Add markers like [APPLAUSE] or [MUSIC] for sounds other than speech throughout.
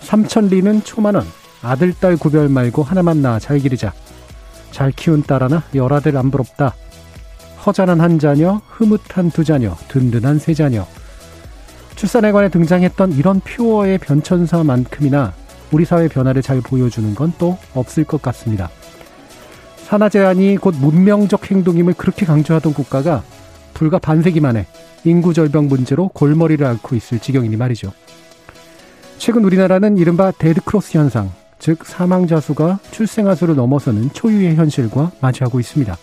삼천리는 초만원, 아들, 딸 구별 말고 하나만 낳아 잘 기르자. 잘 키운 딸 하나, 열 아들 안 부럽다. 허전한 한 자녀, 흐뭇한 두 자녀, 든든한 세 자녀. 출산에 관해 등장했던 이런 표어의 변천사만큼이나 우리 사회 변화를 잘 보여주는 건 또 없을 것 같습니다. 산하 제한이 곧 문명적 행동임을 그렇게 강조하던 국가가 불과 반세기 만에 인구 절벽 문제로 골머리를 앓고 있을 지경이니 말이죠. 최근 우리나라는 이른바 데드크로스 현상, 즉 사망자 수가 출생아 수를 넘어서는 초유의 현실과 마주하고 있습니다.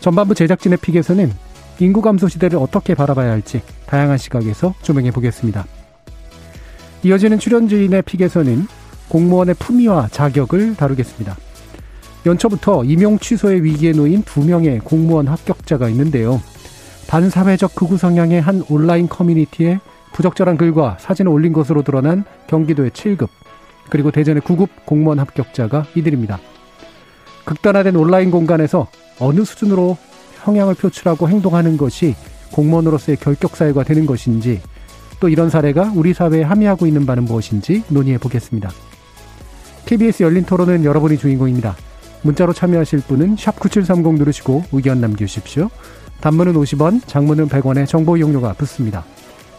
전반부 제작진의 pick에서는 인구 감소 시대를 어떻게 바라봐야 할지 다양한 시각에서 조명해 보겠습니다. 이어지는 출연진의 pick에서는 공무원의 품위와 자격을 다루겠습니다. 연초부터 임용 취소의 위기에 놓인 두 명의 공무원 합격자가 있는데요. 반사회적 극우 성향의 한 온라인 커뮤니티에 부적절한 글과 사진을 올린 것으로 드러난 경기도의 7급, 그리고 대전의 9급 공무원 합격자가 이들입니다. 극단화된 온라인 공간에서 어느 수준으로 성향을 표출하고 행동하는 것이 공무원으로서의 결격 사유가 되는 것인지 또 이런 사례가 우리 사회에 함의하고 있는 바는 무엇인지 논의해 보겠습니다. KBS 열린 토론은 여러분이 주인공입니다. 문자로 참여하실 분은 9730 누르시고 의견 남겨주십시오. 단문은 50원, 장문은 100원의 정보 이용료가 붙습니다.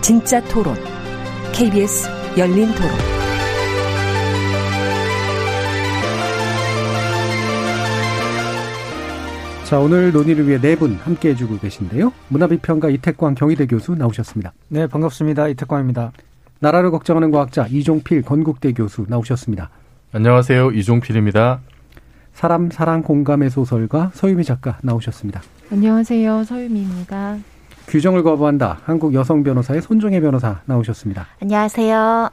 진짜 토론, KBS 열린 토론. 자, 오늘 논의를 위해 네 분 함께 해주고 계신데요. 문화비평가 이태광 경희대 교수 나오셨습니다. 네, 반갑습니다. 이태광입니다. 나라를 걱정하는 과학자 이종필 건국대 교수 나오셨습니다. 안녕하세요. 이종필입니다. 사람 사랑 공감의 소설가 서유미 작가 나오셨습니다. 안녕하세요. 서유미입니다. 규정을 거부한다. 한국 여성 변호사의 손종혜 변호사 나오셨습니다. 안녕하세요.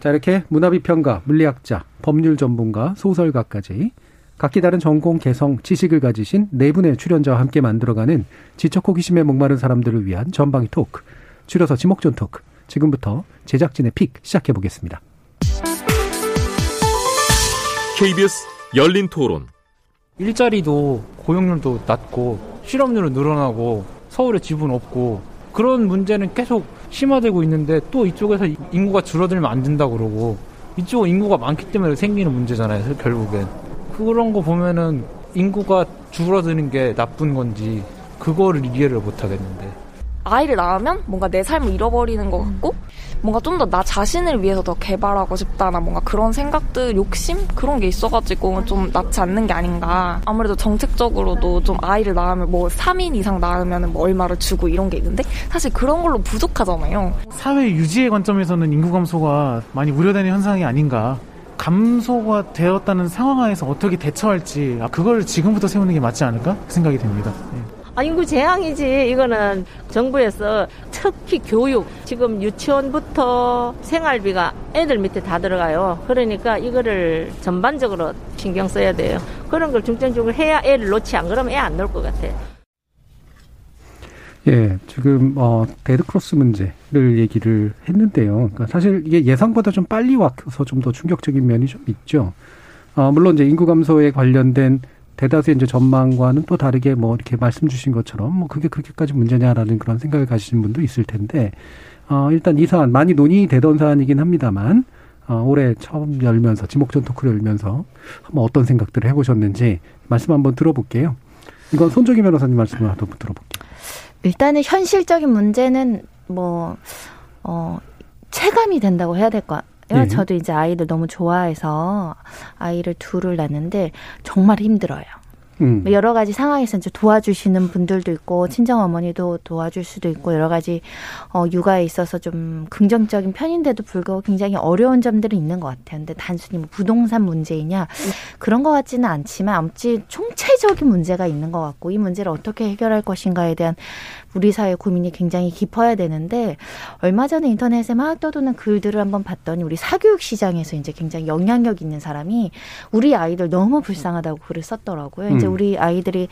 자, 이렇게 문화비평가, 물리학자, 법률 전문가, 소설가까지 각기 다른 전공, 개성, 지식을 가지신 네 분의 출연자와 함께 만들어가는 지적 호기심에 목마른 사람들을 위한 전방위 토크, 줄여서 지목전 토크. 지금부터 제작진의 픽 시작해 보겠습니다. KBS 열린 토론. 일자리도 고용률도 낮고 실업률은 늘어나고 서울에 집은 없고 그런 문제는 계속 심화되고 있는데 또 이쪽에서 인구가 줄어들면 안 된다 그러고 이쪽은 인구가 많기 때문에 생기는 문제잖아요. 결국엔 그런 거 보면은 인구가 줄어드는 게 나쁜 건지 그거를 이해를 못 하겠는데 아이를 낳으면 뭔가 내 삶을 잃어버리는 것 같고 뭔가 좀 더 나 자신을 위해서 더 개발하고 싶다나 뭔가 그런 생각들, 욕심 그런 게 있어가지고 좀 낳지 않는 게 아닌가. 아무래도 정책적으로도 좀 아이를 낳으면 뭐 3인 이상 낳으면 뭐 얼마를 주고 이런 게 있는데 사실 그런 걸로 부족하잖아요. 사회 유지의 관점에서는 인구 감소가 많이 우려되는 현상이 아닌가. 감소가 되었다는 상황하에서 어떻게 대처할지 아, 그걸 지금부터 세우는 게 맞지 않을까 생각이 됩니다. 네. 아, 인구 재앙이지. 이거는 정부에서 특히 교육, 지금 유치원부터 생활비가 애들 밑에 다 들어가요. 그러니까 이거를 전반적으로 신경 써야 돼요. 그런 걸 중점적으로 해야 애를 놓지 안 그러면 애 안 놓을 것 같아. 예, 지금 어 데드크로스 문제를 얘기를 했는데요. 그러니까 사실 이게 예상보다 좀 빨리 와서 좀 더 충격적인 면이 좀 있죠. 어 물론 이제 인구 감소에 관련된 대다수의 이제 전망과는 또 다르게 뭐 이렇게 말씀 주신 것처럼 뭐 그게 그렇게까지 문제냐라는 그런 생각을 가지신 분도 있을 텐데 어 일단 이 사안 많이 논의되던 사안이긴 합니다만 어 올해 처음 열면서 지목전 토크를 열면서 한번 어떤 생각들을 해보셨는지 말씀 한번 들어볼게요. 이건 손정희 변호사님 말씀을 한번 들어볼게요. 일단은 현실적인 문제는 뭐, 어, 체감이 된다고 해야 될 거, 예. 저도 이제 아이를 너무 좋아해서 아이를 둘을 낳는데 정말 힘들어요. 음. 뭐 여러 가지 상황에서 이제 도와주시는 분들도 있고 친정 어머니도 도와줄 수도 있고 여러 가지 어 육아에 있어서 좀 긍정적인 편인데도 불구하고 굉장히 어려운 점들이 있는 것 같아요. 근데 단순히 뭐 부동산 문제이냐 그런 것 같지는 않지만 아무튼 총체적인 문제가 있는 것 같고 이 문제를 어떻게 해결할 것인가에 대한 우리 사회 고민이 굉장히 깊어야 되는데 얼마 전에 인터넷에 막 떠도는 글들을 한번 봤더니 우리 사교육 시장에서 이제 굉장히 영향력 있는 사람이 우리 아이들 너무 불쌍하다고 글을 썼더라고요. 음. 이제 우리 아이들이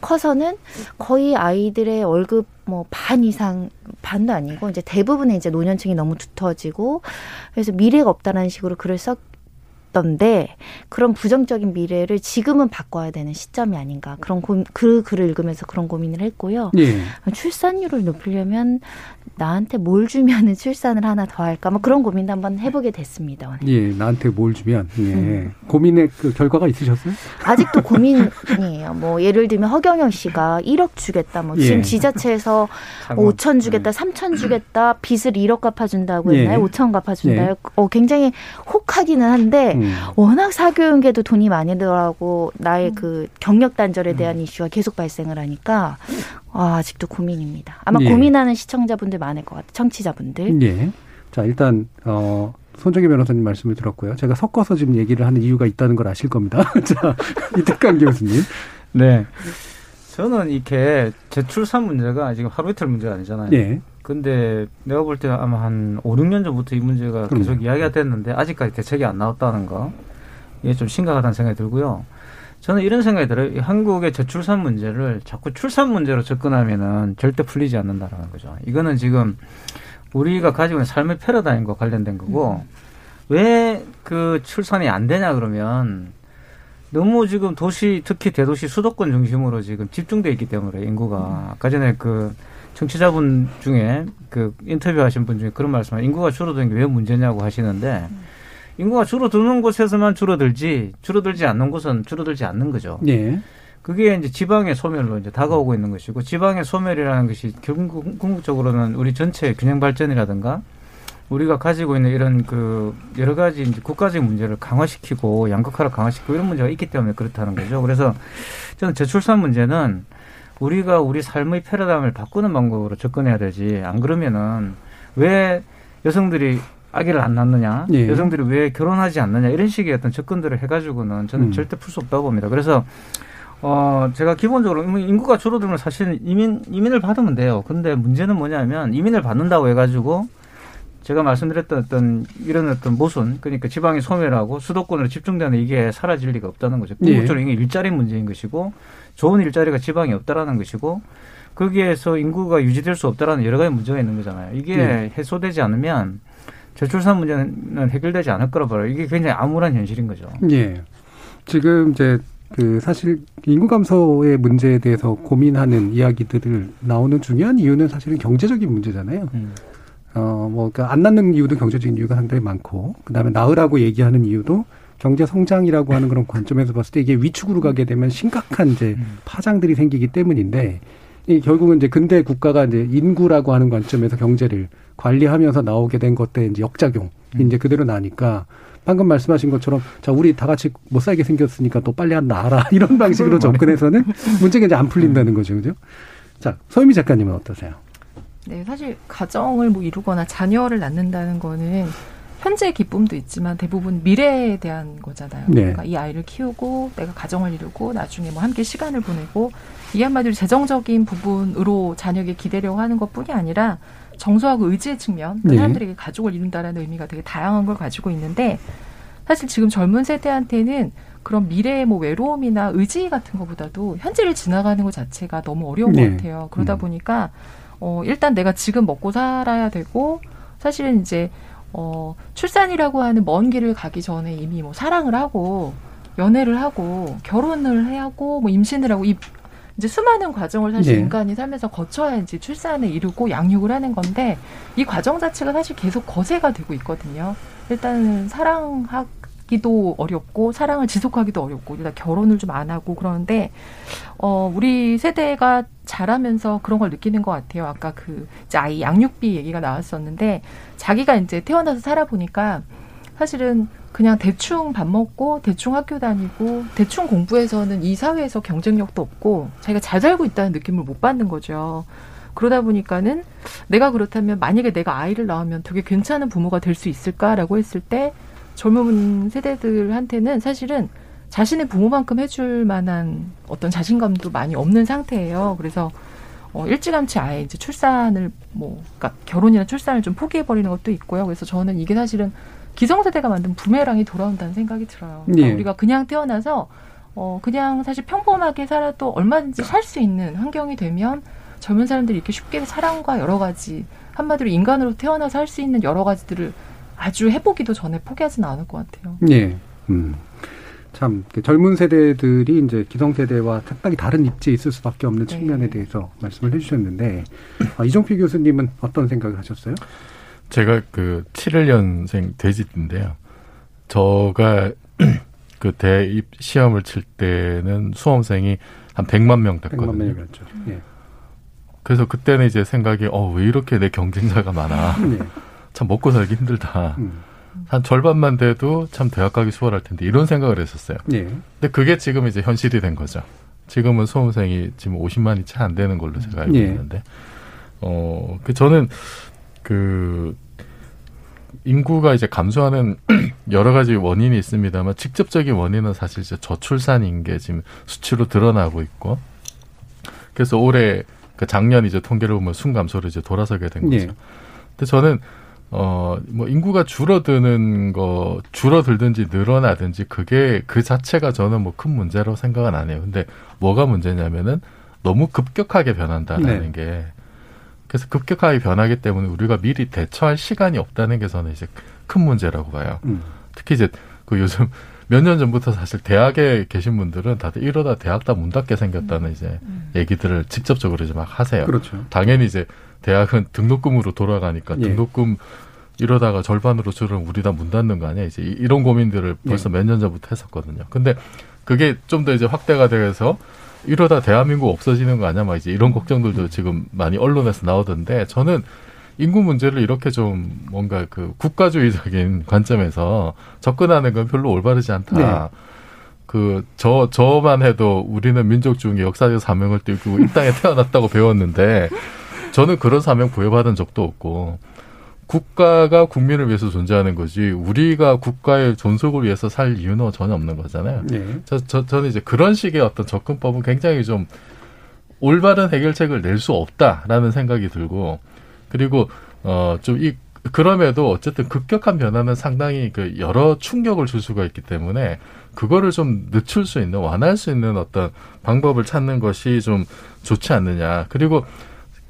커서는 거의 아이들의 월급 뭐 반 이상 반도 아니고 이제 대부분의 이제 노년층이 너무 두터워지고 그래서 미래가 없다라는 식으로 글을 썼 있었던데 그런 부정적인 미래를 지금은 바꿔야 되는 시점이 아닌가 그런 고, 그 글을 읽으면서 그런 고민을 했고요. 예. 출산율을 높이려면 나한테 뭘 주면은 출산을 하나 더 할까 뭐 그런 고민도 한번 해보게 됐습니다. 오늘. 예, 나한테 뭘 주면 예. 음. 고민의 그 결과가 있으셨어요? 아직도 [LAUGHS] 고민이에요. 뭐 예를 들면 허경영 씨가 1억 주겠다, 뭐 지금 예. 지자체에서 5천 주겠다, 3천 주겠다, 빚을 1억 갚아준다고 했나요? 예. 5천 갚아준다요? 예. 어, 굉장히 혹하기는 한데 음. 워낙 사교육에도 돈이 많이 들어가고 나의 그 경력 단절에 대한 음. 이슈가 계속 발생을 하니까 아, 아직도 고민입니다. 아마 예. 고민하는 시청자분들 많을 것 같아요. 청취자분들. 예. 자, 일단 어 손정희 변호사님 말씀을 들었고요. 제가 섞어서 지금 얘기를 하는 이유가 있다는 걸 아실 겁니다. [LAUGHS] 자, 이태강 교수님. 네. 저는 이렇게 재출산 문제가 지금 하루 이틀 문제가 아니잖아요. 예. 근데 내가 볼 때 아마 한 5, 6년 전부터 이 문제가 계속 음. 이야기가 됐는데 아직까지 대책이 안 나왔다는 거. 이게 좀 심각하다는 생각이 들고요. 저는 이런 생각이 들어요. 한국의 저출산 문제를 자꾸 출산 문제로 접근하면은 절대 풀리지 않는다라는 거죠. 이거는 지금 우리가 가지고 있는 삶의 패러다임과 관련된 거고 음. 왜그 출산이 안 되냐 그러면 너무 지금 도시 특히 대도시 수도권 중심으로 지금 집중돼 있기 때문에 인구가 음. 아까 전에 그 청취자분 중에 그 인터뷰하신 분 중에 그런 말씀을 인구가 줄어드는 게 왜 문제냐고 하시는데 음. 인구가 줄어드는 곳에서만 줄어들지 줄어들지 않는 곳은 줄어들지 않는 거죠. 네. 그게 이제 지방의 소멸로 이제 다가오고 있는 것이고 지방의 소멸이라는 것이 결국 궁극적으로는 우리 전체 균형 발전이라든가 우리가 가지고 있는 이런 그 여러 가지 이제 국가적인 문제를 강화시키고 양극화를 강화시키고 이런 문제가 있기 때문에 그렇다는 거죠. 그래서 저는 저출산 문제는 우리가 우리 삶의 패러다임을 바꾸는 방법으로 접근해야 되지 안 그러면은 왜 여성들이 아기를 안 낳느냐, 예. 여성들이 왜 결혼하지 않느냐 이런 식의 어떤 접근들을 해가지고는 저는 음. 절대 풀 수 없다고 봅니다. 그래서 어 제가 기본적으로 인구가 줄어들면 사실은 이민 이민을 받으면 돼요. 근데 문제는 뭐냐면 이민을 받는다고 해가지고 제가 말씀드렸던 어떤 이런 어떤 모순 그러니까 지방이 소멸하고 수도권으로 집중되는 이게 사라질 리가 없다는 거죠. 궁극적으로 예. 이게 일자리 문제인 것이고 좋은 일자리가 지방에 없다라는 것이고 거기에서 인구가 유지될 수 없다라는 여러 가지 문제가 있는 거잖아요. 이게 예. 해소되지 않으면 저출산 문제는 해결되지 않을 거라 봐요. 이게 굉장히 암울한 현실인 거죠. 예. 지금 이제 그 사실 인구 감소의 문제에 대해서 고민하는 이야기들을 나오는 중요한 이유는 사실은 경제적인 문제잖아요. 음. 어, 뭐, 그러니까 안 낳는 이유도 경제적인 이유가 상당히 많고, 그 다음에 낳으라고 얘기하는 이유도 경제 성장이라고 하는 그런 관점에서 봤을 때 이게 위축으로 가게 되면 심각한 이제 음. 파장들이 생기기 때문인데, 이 결국은 이제 근대 국가가 이제 인구라고 하는 관점에서 경제를 관리하면서 나오게 된 것들의 이제 역작용 음. 이제 그대로 나니까 방금 말씀하신 것처럼 자 우리 다 같이 못 살게 생겼으니까 또 빨리 한 나라 [LAUGHS] 이런 방식으로 접근해서는 문제가 이제 안 풀린다는 거죠, 그죠? 자 소유미 작가님은 어떠세요? 네, 사실 가정을 뭐 이루거나 자녀를 낳는다는 거는 현재의 기쁨도 있지만 대부분 미래에 대한 거잖아요. 네. 그러니까 이 아이를 키우고 내가 가정을 이루고 나중에 뭐 함께 시간을 보내고 이 한마디로 재정적인 부분으로 자녀에게 기대려고 하는 것뿐이 아니라 정서하고 의지의 측면, 네. 사람들에게 가족을 이룬다라는 의미가 되게 다양한 걸 가지고 있는데 사실 지금 젊은 세대한테는 그런 미래의 뭐 외로움이나 의지 같은 것보다도 현재를 지나가는 것 자체가 너무 어려운 네. 것 같아요. 그러다 음. 보니까 어 일단 내가 지금 먹고 살아야 되고 사실은 이제 어 출산이라고 하는 먼 길을 가기 전에 이미 뭐 사랑을 하고 연애를 하고 결혼을 해야 하고 뭐 임신을 하고 이 이제 수많은 과정을 사실 네. 인간이 살면서 거쳐야 이제 출산을 이루고 양육을 하는 건데 이 과정 자체가 사실 계속 거세가 되고 있거든요. 일단은 사랑하 기도 어렵고 사랑을 지속하기도 어렵고 일단 결혼을 좀 안 하고 그러는데 어 우리 세대가 자라면서 그런 걸 느끼는 것 같아요. 아까 그 아이 양육비 얘기가 나왔었는데 자기가 이제 태어나서 살아보니까 사실은 그냥 대충 밥 먹고 대충 학교 다니고 대충 공부해서는 이 사회에서 경쟁력도 없고 자기가 잘 살고 있다는 느낌을 못 받는 거죠. 그러다 보니까는 내가 그렇다면 만약에 내가 아이를 낳으면 되게 괜찮은 부모가 될 수 있을까라고 했을 때 젊은 세대들한테는 사실은 자신의 부모만큼 해줄 만한 어떤 자신감도 많이 없는 상태예요. 그래서 어, 일찌감치 아예 이제 출산을 뭐, 그러니까 결혼이나 출산을 좀 포기해버리는 것도 있고요. 그래서 저는 이게 사실은 기성세대가 만든 부메랑이 돌아온다는 생각이 들어요. 그러니까 예. 우리가 그냥 태어나서 어 그냥 사실 평범하게 살아도 얼마든지 살 수 있는 환경이 되면 젊은 사람들이 이렇게 쉽게 사랑과 여러 가지 한마디로 인간으로 태어나서 할 수 있는 여러 가지들을 아주 해보기도 전에 포기하지는 않을 것 같아요. 예. 음. 참 젊은 세대들이 이제 기성 세대와 상당히 다른 입지에 있을 수밖에 없는 네. 측면에 대해서 말씀을 해주셨는데 아, 이종필 교수님은 어떤 생각을 하셨어요? 제가 그 71년생 돼지인데요. 저가 [CLEARS THROAT] 그 대입 시험을 칠 때는 수험생이 한 100만 명 됐거든요. 100만 명이었죠. 예. 그래서 그때는 이제 생각이 어 왜 이렇게 내 경쟁자가 많아. 네. 참 먹고 살기 힘들다. 음. 한 절반만 돼도 참 대학 가기 수월할 텐데 이런 생각을 했었어요. 예. 근데 그게 지금 이제 현실이 된 거죠. 지금은 수험생이 지금 50만이 채 안 되는 걸로 제가 알고 예. 있는데, 어, 그 저는 그 인구가 이제 감소하는 [CLEARS THROAT] 여러 가지 원인이 있습니다만 직접적인 원인은 사실 이제 저출산인 게 지금 수치로 드러나고 있고 그래서 올해 그 작년 이제 통계를 보면 순 감소를 이제 돌아서게 된 거죠. 네. 근데 저는 어 뭐 인구가 줄어드는 거 줄어들든지 늘어나든지 그게 그 자체가 저는 뭐 큰 문제라고 생각은 안 해요. 근데 뭐가 문제냐면은 너무 급격하게 변한다라는 네. 게 그래서 급격하게 변하기 때문에 우리가 미리 대처할 시간이 없다는 게 저는 이제 큰 문제라고 봐요. 음. 특히 이제 그 요즘 몇 년 전부터 사실 대학에 계신 분들은 다들 이러다 대학 다 문 닫게 생겼다는 이제 음. 얘기들을 직접적으로 이제 막 하세요. 그렇죠. 당연히 이제 대학은 등록금으로 돌아가니까 예. 등록금 이러다가 절반으로 줄으면 우리 다 문 닫는 거 아니야? 이제 이런 고민들을 벌써 예. 몇년 전부터 했었거든요. 근데 그게 좀 더 이제 확대가 돼서 이러다 대한민국 없어지는 거 아니야? 막 이제 이런 걱정들도 지금 많이 언론에서 나오던데 저는 인구 문제를 이렇게 좀 뭔가 그 국가주의적인 [LAUGHS] 관점에서 접근하는 건 별로 올바르지 않다. 네. 그, 저, 저만 해도 우리는 민족 중에 역사적 사명을 띠고 이 땅에 태어났다고 배웠는데 저는 그런 사명 부여받은 적도 없고 국가가 국민을 위해서 존재하는 거지 우리가 국가의 존속을 위해서 살 이유는 전혀 없는 거잖아요. 네. 저, 저, 저는 이제 그런 식의 어떤 접근법은 굉장히 좀 올바른 해결책을 낼 수 없다라는 생각이 들고 그리고 어좀 이 그럼에도 어쨌든 급격한 변화는 상당히 그 여러 충격을 줄 수가 있기 때문에 그거를 좀 늦출 수 있는 완화할 수 있는 어떤 방법을 찾는 것이 좀 좋지 않느냐. 그리고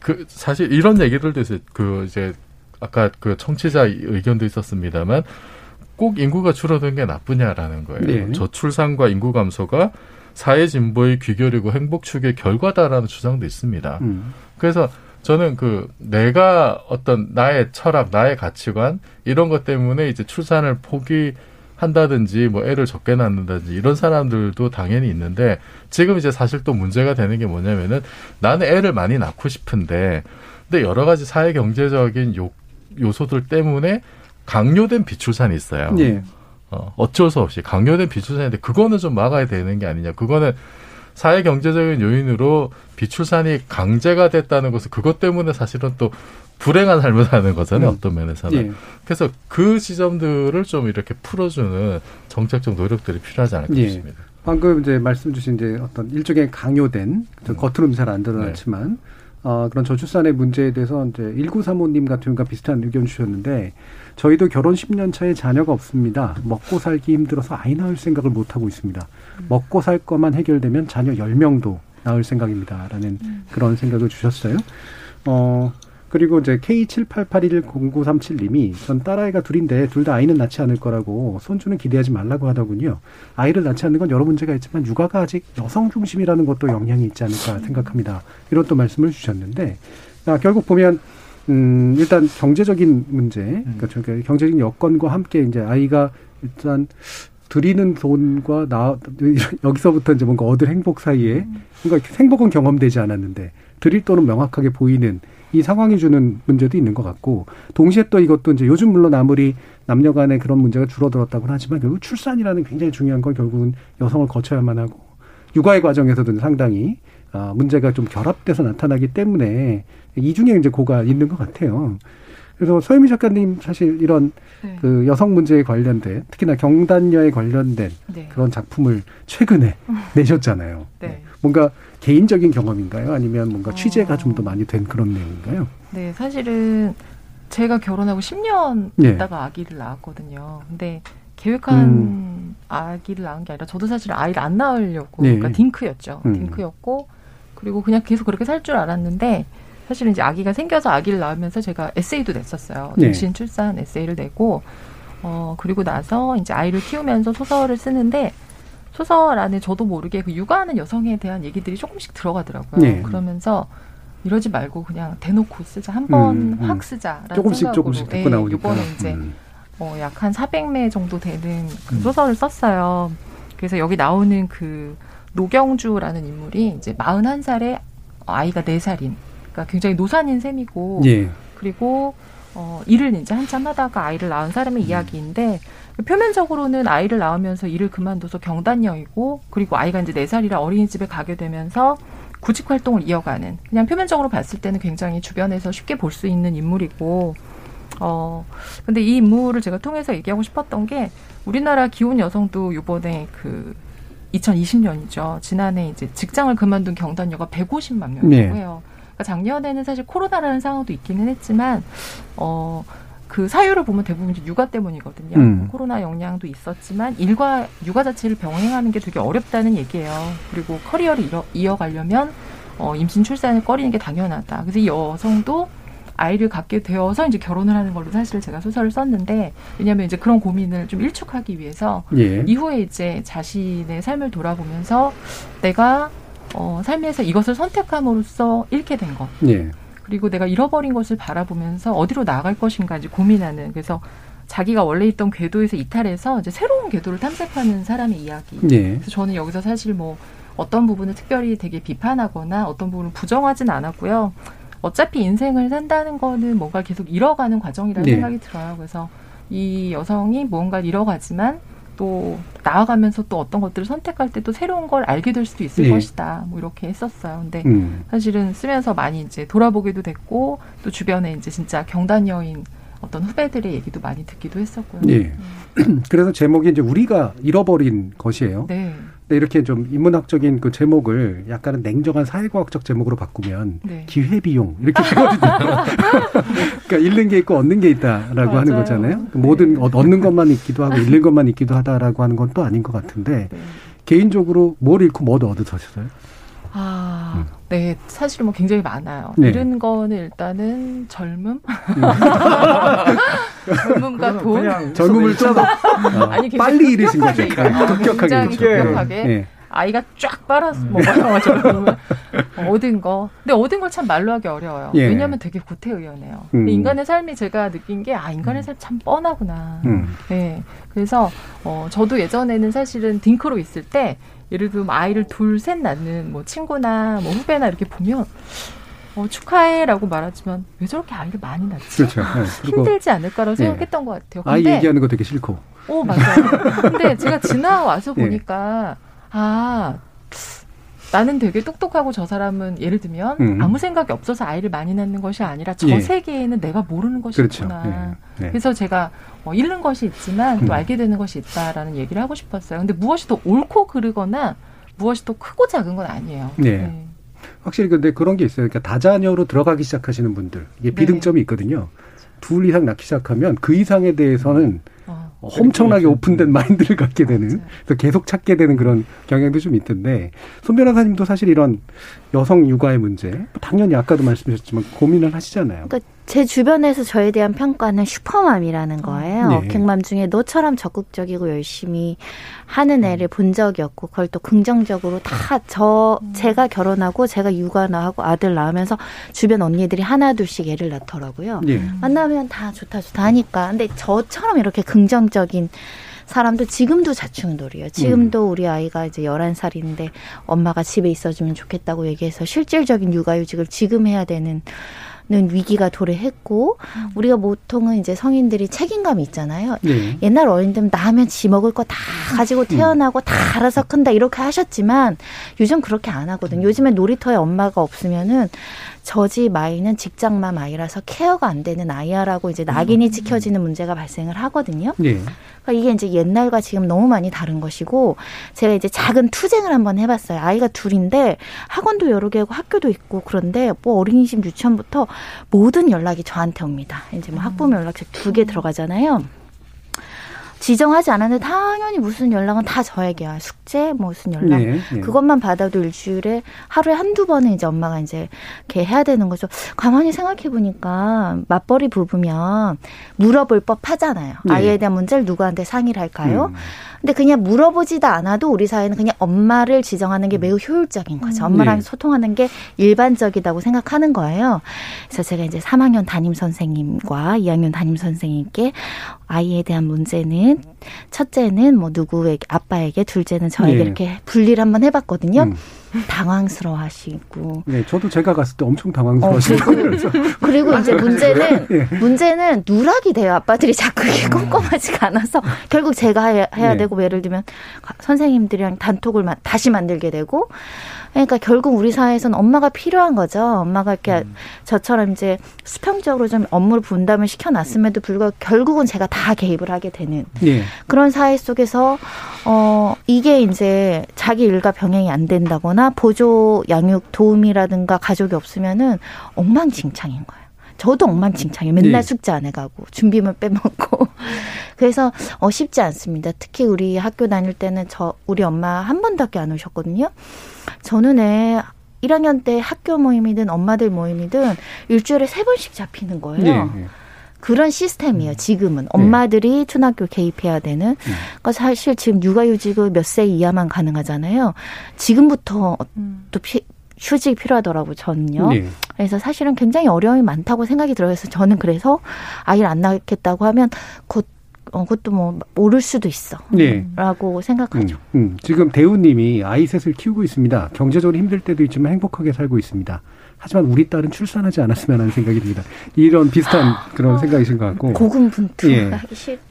그 사실 이런 얘기들도 있어요. 그 이제 아까 그 청취자 의견도 있었습니다만 꼭 인구가 줄어든 게 나쁘냐라는 거예요. 네. 저출산과 인구 감소가 사회 진보의 귀결이고 행복 축의 결과다라는 주장도 있습니다. 음. 그래서 저는 그 내가 어떤 나의 철학, 나의 가치관 이런 것 때문에 이제 출산을 포기 한다든지 뭐 애를 적게 낳는다든지 이런 사람들도 당연히 있는데 지금 이제 사실 또 문제가 되는 게 뭐냐면은 나는 애를 많이 낳고 싶은데 근데 여러 가지 사회 경제적인 욕 요소들 때문에 강요된 비출산이 있어요. 네. 어, 어쩔 수 없이 강요된 비출산인데 그거는 좀 막아야 되는 게 아니냐. 그거는 사회 경제적인 요인으로 비출산이 강제가 됐다는 것은 그것 때문에 사실은 또 불행한 삶을 사는 거잖아요. 음. 어떤 면에서는. 예. 그래서 그 지점들을 좀 이렇게 풀어주는 정책적 노력들이 필요하지 않을까 예. 싶습니다. 방금 이제 말씀 주신 이제 어떤 일종의 강요된 음. 겉으로는 잘 안 드러났지만 네. 어, 그런 저출산의 문제에 대해서 이제 1935님 같은 분과 비슷한 의견 주셨는데 저희도 결혼 10년 차에 자녀가 없습니다. 먹고 살기 힘들어서 아이 낳을 생각을 못 하고 있습니다. 음. 먹고 살 것만 해결되면 자녀 10명도 낳을 생각입니다. 라는 음. 그런 생각을 주셨어요. 어, 그리고 이제 K78810937님이 전 딸아이가 둘인데 둘 다 아이는 낳지 않을 거라고 손주는 기대하지 말라고 하더군요. 아이를 낳지 않는 건 여러 문제가 있지만 육아가 아직 여성 중심이라는 것도 영향이 있지 않을까 생각합니다. 이런 또 말씀을 주셨는데 아, 결국 보면 음, 일단 경제적인 문제, 그러니까 경제적인 여건과 함께 이제 아이가 일단 드리는 돈과 나 여기서부터 이제 뭔가 얻을 행복 사이에 뭔가 행복은 경험되지 않았는데 드릴 돈은 명확하게 보이는 이 상황이 주는 문제도 있는 것 같고 동시에 또 이것도 이제 요즘 물론 아무리 남녀 간의 그런 문제가 줄어들었다고는 하지만 결국 출산이라는 굉장히 중요한 건 결국은 여성을 거쳐야만 하고 육아의 과정에서도 상당히 아, 문제가 좀 결합돼서 나타나기 때문에 이 중에 이제 고가 있는 것 같아요. 그래서 소혜미 작가님 사실 이런 네. 그 여성 문제에 관련된 특히나 경단녀에 관련된 네. 그런 작품을 최근에 내셨잖아요. 네. 뭔가 개인적인 경험인가요? 아니면 뭔가 취재가 어. 좀더 많이 된 그런 내용인가요? 네, 사실은 제가 결혼하고 10년 예. 있다가 아기를 낳았거든요. 근데 계획한 음. 아기를 낳은 게 아니라 저도 사실 아이를 안 낳으려고 네. 그러니까 딩크였죠. 음. 딩크였고 그리고 그냥 계속 그렇게 살 줄 알았는데 사실은 이제 아기가 생겨서 아기를 낳으면서 제가 에세이도 냈었어요. 임신 네. 출산 에세이를 내고 어 그리고 나서 이제 아이를 키우면서 소설을 쓰는데 소설 안에 저도 모르게 그 육아하는 여성에 대한 얘기들이 조금씩 들어가더라고요. 네. 그러면서 이러지 말고 그냥 대놓고 쓰자 한번 음, 음. 확 쓰자라는 조금씩 조금씩 듣고 네, 나오니까. 이번에 이제 음. 어, 약 한 400매 정도 되는 그 음. 소설을 썼어요. 그래서 여기 나오는 그 노경주라는 인물이 이제 41살에 아이가 4살인 그러니까 굉장히 노산인 셈이고 예. 그리고 어, 일을 이제 한참 하다가 아이를 낳은 사람의 음. 이야기인데 표면적으로는 아이를 낳으면서 일을 그만둬서 경단녀이고 그리고 아이가 이제 네 살이라 어린이집에 가게 되면서 구직 활동을 이어가는 그냥 표면적으로 봤을 때는 굉장히 주변에서 쉽게 볼 수 있는 인물이고 어 근데 이 인물을 제가 통해서 얘기하고 싶었던 게 우리나라 기혼 여성도 요번에 그 2020년이죠. 지난해 이제 직장을 그만둔 경단녀가 150만 명이라고 네. 해요. 그러니까 작년에는 사실 코로나라는 상황도 있기는 했지만 어. 그 사유를 보면 대부분 이제 육아 때문이거든요. 음. 코로나 영향도 있었지만 일과 육아 자체를 병행하는 게 되게 어렵다는 얘기예요. 그리고 커리어를 이어, 이어 가려면 어, 임신 출산을 꺼리는 게 당연하다. 그래서 이 여성도 아이를 갖게 되어서 이제 결혼을 하는 걸로 사실 제가 소설을 썼는데 왜냐하면 이제 그런 고민을 좀 일축하기 위해서 예. 이후에 이제 자신의 삶을 돌아보면서 내가 어, 삶에서 이것을 선택함으로써 잃게 된 것. 예. 그리고 내가 잃어버린 것을 바라보면서 어디로 나갈 것인가 이제 고민하는 그래서 자기가 원래 있던 궤도에서 이탈해서 이제 새로운 궤도를 탐색하는 사람의 이야기. 네. 그래서 저는 여기서 사실 뭐 어떤 부분을 특별히 되게 비판하거나 어떤 부분을 부정하진 않았고요. 어차피 인생을 산다는 거는 뭔가 계속 잃어가는 과정이라는 네. 생각이 들어요. 그래서 이 여성이 무언가를 잃어가지만 또 나아가면서 또 어떤 것들을 선택할 때 또 새로운 걸 알게 될 수도 있을 네. 것이다. 뭐 이렇게 했었어요. 근데 음. 사실은 쓰면서 많이 이제 돌아보기도 됐고 또 주변에 이제 진짜 경단녀인 어떤 후배들의 얘기도 많이 듣기도 했었고요. 네. 음. [CLEARS THROAT] 그래서 제목이 이제 우리가 잃어버린 것이에요. 네. 네, 이렇게 좀 인문학적인 그 제목을 약간은 냉정한 사회과학적 제목으로 바꾸면 네. 기회비용 이렇게 되거든요. [LAUGHS] 그러니까 잃는 게 있고 얻는 게 있다라고 맞아요. 하는 거잖아요. 네. 모든 얻는 것만 있기도 하고 잃는 것만 있기도 하다라고 하는 건 또 아닌 것 같은데 네. 개인적으로 뭘 잃고 뭘 얻으셨어요? 아, 음. 네, 사실 뭐 굉장히 많아요. 네. 잃은 거는 일단은 젊음, [LAUGHS] 젊음과 돈, 젊음을 좀 더, 어, 아니 빨리 잃으신 거죠. 네, 급격하게, 굉장히 급격하게. 네. 아이가 쫙 빨아 먹어요. 젊음을 얻은 거. 근데 얻은 걸 참 말로 하기 어려워요. 예. 왜냐하면 되게 구태의연해요. 음. 인간의 삶이 제가 느낀 게 아 인간의 삶 참 뻔하구나. 음. 네, 그래서 어, 저도 예전에는 사실은 딩크로 있을 때 예를 들면 아이를 둘, 셋 낳는 뭐 친구나 뭐 후배나 이렇게 보면 어, 축하해라고 말하지만 왜 저렇게 아이를 많이 낳지? 그렇죠. 네. 힘들지 않을까라고 네. 생각했던 것 같아요. 근데, 아이 얘기하는 거 되게 싫고. 어, 맞아요. 근데 제가 지나와서 네. 보니까 아 나는 되게 똑똑하고 저 사람은 예를 들면 음. 아무 생각이 없어서 아이를 많이 낳는 것이 아니라 저 예. 세계에는 내가 모르는 것이 그렇죠. 있구나. 예. 네. 그래서 제가 뭐 잃는 것이 있지만 또 음. 알게 되는 것이 있다라는 얘기를 하고 싶었어요. 근데 무엇이 더 옳고 그르거나 무엇이 더 크고 작은 건 아니에요. 네. 네. 확실히 근데 그런 게 있어요. 그러니까 다자녀로 들어가기 시작하시는 분들 이게 네. 비등점이 있거든요. 둘 이상 낳기 시작하면 그 이상에 대해서는 어. 엄청나게 오픈된 마인드를 갖게 되는 그래서 계속 찾게 되는 그런 경향도 좀 있던데 손 변호사님도 사실 이런 여성 육아의 문제 당연히 아까도 말씀하셨지만 고민을 하시잖아요. 그러니까 제 주변에서 저에 대한 평가는 슈퍼맘이라는 거예요. 네. 갱맘 중에 너처럼 적극적이고 열심히 하는 애를 본 적이 없고 그걸 또 긍정적으로 다저 음. 제가 결혼하고 제가 육아 나 하고 아들 낳으면서 주변 언니들이 하나 둘씩 애를 낳더라고요. 네. 만나면 다 좋다 좋다 하니까 근데 저처럼 이렇게 긍정적인 사람도 지금도 자충돌이에요. 지금도 음. 우리 아이가 이제 열한 살인데 엄마가 집에 있어주면 좋겠다고 얘기해서 실질적인 육아휴직을 지금 해야 되는 는 위기가 도래했고 음. 우리가 보통은 이제 성인들이 책임감이 있잖아요. 네. 옛날 어린들은 나면 지 먹을 거 다 가지고 음. 태어나고 음. 다 알아서 큰다 이렇게 하셨지만 요즘 그렇게 안 하거든. 요 요즘에 놀이터에 엄마가 없으면은 저지 마이는 직장맘 아이라서 케어가 안 되는 아이야라고 이제 낙인이 찍혀지는 문제가 발생을 하거든요. 네. 그러니까 이게 이제 옛날과 지금 너무 많이 다른 것이고 제가 이제 작은 투쟁을 한번 해봤어요. 아이가 둘인데 학원도 여러 개고 학교도 있고 그런데 뭐 어린이집 유치원부터 모든 연락이 저한테 옵니다. 이제 뭐 학부모 연락처 두 개 들어가잖아요. 지정하지 않았는데 당연히 무슨 연락은 다 저에게 와. 숙제, 뭐 무슨 연락. 네, 네. 그것만 받아도 일주일에 하루에 한두 번은 이제 엄마가 이제 이렇게 해야 되는 거죠. 가만히 생각해 보니까 맞벌이 부부면 물어볼 법 하잖아요. 네. 아이에 대한 문제를 누구한테 상의를 할까요? 음. 근데 그냥 물어보지도 않아도 우리 사회는 그냥 엄마를 지정하는 게 매우 효율적인 거죠. 음. 엄마랑 네. 소통하는 게 일반적이라고 생각하는 거예요. 그래서 제가 이제 3학년 담임 선생님과 2학년 담임 선생님께 아이에 대한 문제는 첫째는 뭐 누구에게 아빠에게 둘째는 저에게 네. 이렇게 분리를 한번 해봤거든요. 음. 당황스러워하시고. 네, 저도 제가 갔을 때 엄청 당황스러워하시고. 어, 그리고 이제 문제는 네. [LAUGHS] 문제는 누락이 돼요. 아빠들이 자꾸 이게 음. 꼼꼼하지가 않아서 결국 제가 해야, 해야 네. 되고 예를 들면 선생님들이랑 단톡을 다시 만들게 되고 그러니까 결국 우리 사회에서는 엄마가 필요한 거죠. 엄마가 이렇게 음. 저처럼 이제 수평적으로 좀 업무를 분담을 시켜놨음에도 불구하고 결국은 제가 다 개입을 하게 되는 예. 그런 사회 속에서 어 이게 이제 자기 일과 병행이 안 된다거나 보조 양육 도움이라든가 가족이 없으면은 엉망진창인 거예요. 저도 엉망진창이에요. 맨날 네. 숙제 안 해가고 준비물 빼먹고 [LAUGHS] 그래서 어 쉽지 않습니다. 특히 우리 학교 다닐 때는 저 우리 엄마 한 번밖에 안 오셨거든요. 저는 애 1학년 때 학교 모임이든 엄마들 모임이든 일주일에 세 번씩 잡히는 거예요. 네. 그런 시스템이에요. 지금은 네. 엄마들이 초등학교 개입해야 되는. 네. 그러니까 사실 지금 육아휴직을 몇 세 이하만 가능하잖아요. 지금부터 음. 또 피, 휴직이 필요하더라고요, 저는요. 네. 그래서 사실은 굉장히 어려움이 많다고 생각이 들어요. 그래서 저는 그래서 아이를 안 낳겠다고 하면 곧 어, 그것도 뭐 모를 수도 있어. 네. 라고 생각하죠. 음, 음. 지금 대우님이 아이 셋을 키우고 있습니다. 경제적으로 힘들 때도 있지만 행복하게 살고 있습니다. 하지만 우리 딸은 출산하지 않았으면 하는 생각이 듭니다. 이런 비슷한 그런 생각이신 것 같고. 고군분투. 예.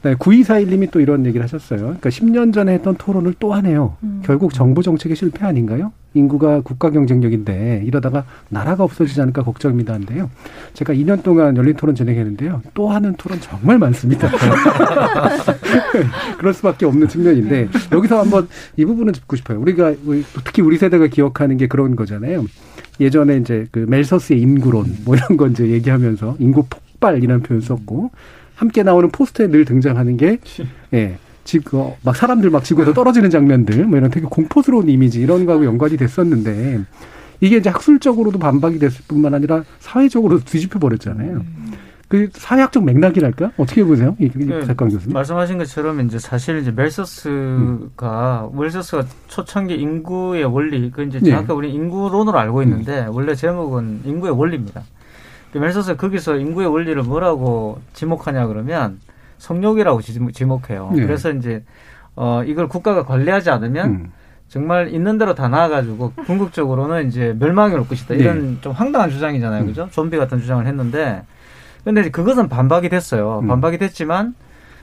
네, 9241님이 또 이런 얘기를 하셨어요. 그러니까 10년 전에 했던 토론을 또 하네요. 음. 결국 정부 정책의 실패 아닌가요? 인구가 국가 경쟁력인데 이러다가 나라가 없어지지 않을까 걱정입니다. 한데요. 제가 2년 동안 열린 토론 진행했는데요. 또 하는 토론 정말 많습니다. [LAUGHS] 그럴 수밖에 없는 측면인데 여기서 한번 이 부분은 짚고 싶어요. 우리가 특히 우리 세대가 기억하는 게 그런 거잖아요. 예전에 이제 그 멜서스의 인구론 뭐 이런 거 이제 얘기하면서 인구 폭발이라는 표현 썼고 함께 나오는 포스터에 늘 등장하는 게 예. 지금 막 사람들 막 지구에서 떨어지는 장면들 뭐 이런 되게 공포스러운 이미지 이런 거하고 연관이 됐었는데 이게 이제 학술적으로도 반박이 됐을 뿐만 아니라 사회적으로도 뒤집혀 버렸잖아요. 그 사회학적 맥락이랄까 어떻게 보세요, 이백광 네, 교수님? 말씀하신 것처럼 이제 사실 이제 멜서스가 음. 멜서스가 초창기 인구의 원리 그 이제 정확히 네. 우리 인구론으로 알고 있는데 음. 원래 제목은 인구의 원리입니다. 그 멜서스 거기서 인구의 원리를 뭐라고 지목하냐 그러면 성욕이라고 지목해요. 네. 그래서 이제 어 이걸 국가가 관리하지 않으면 음. 정말 있는 대로 다 나와가지고 궁극적으로는 이제 멸망이 올 것이다. 이런 네. 좀 황당한 주장이잖아요, 음. 그죠? 좀비 같은 주장을 했는데 근데 그것은 반박이 됐어요. 음. 반박이 됐지만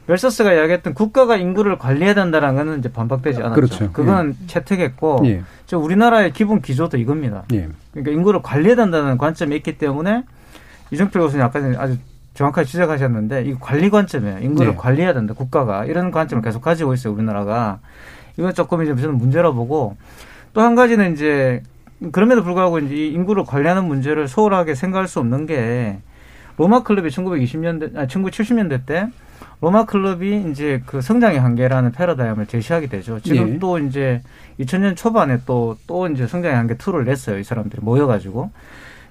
멜서스가 이야기했던 국가가 인구를 관리해야 된다는 거는 이제 반박되지 않았죠. 그렇죠. 그건 예. 채택했고 예. 저 우리나라의 기본 기조도 이겁니다. 예. 그러니까 인구를 관리해야 된다는 관점이 있기 때문에 이정필 교수님 아까 아주 정확하게 지적하셨는데 이 관리 관점이에요. 인구를 네. 관리해야 된다. 국가가 이런 관점을 계속 가지고 있어요. 우리나라가 이건 조금 이제 저는 문제라 보고 또 한 가지는 이제 그럼에도 불구하고 이제 이 인구를 관리하는 문제를 소홀하게 생각할 수 없는 게 로마 클럽이 1920년대, 아, 1970년대 때 로마 클럽이 이제 그 성장의 한계라는 패러다임을 제시하게 되죠. 지금 예. 또 이제 2000년 초반에 또, 또 이제 성장의 한계 2를 냈어요. 이 사람들이 모여 가지고.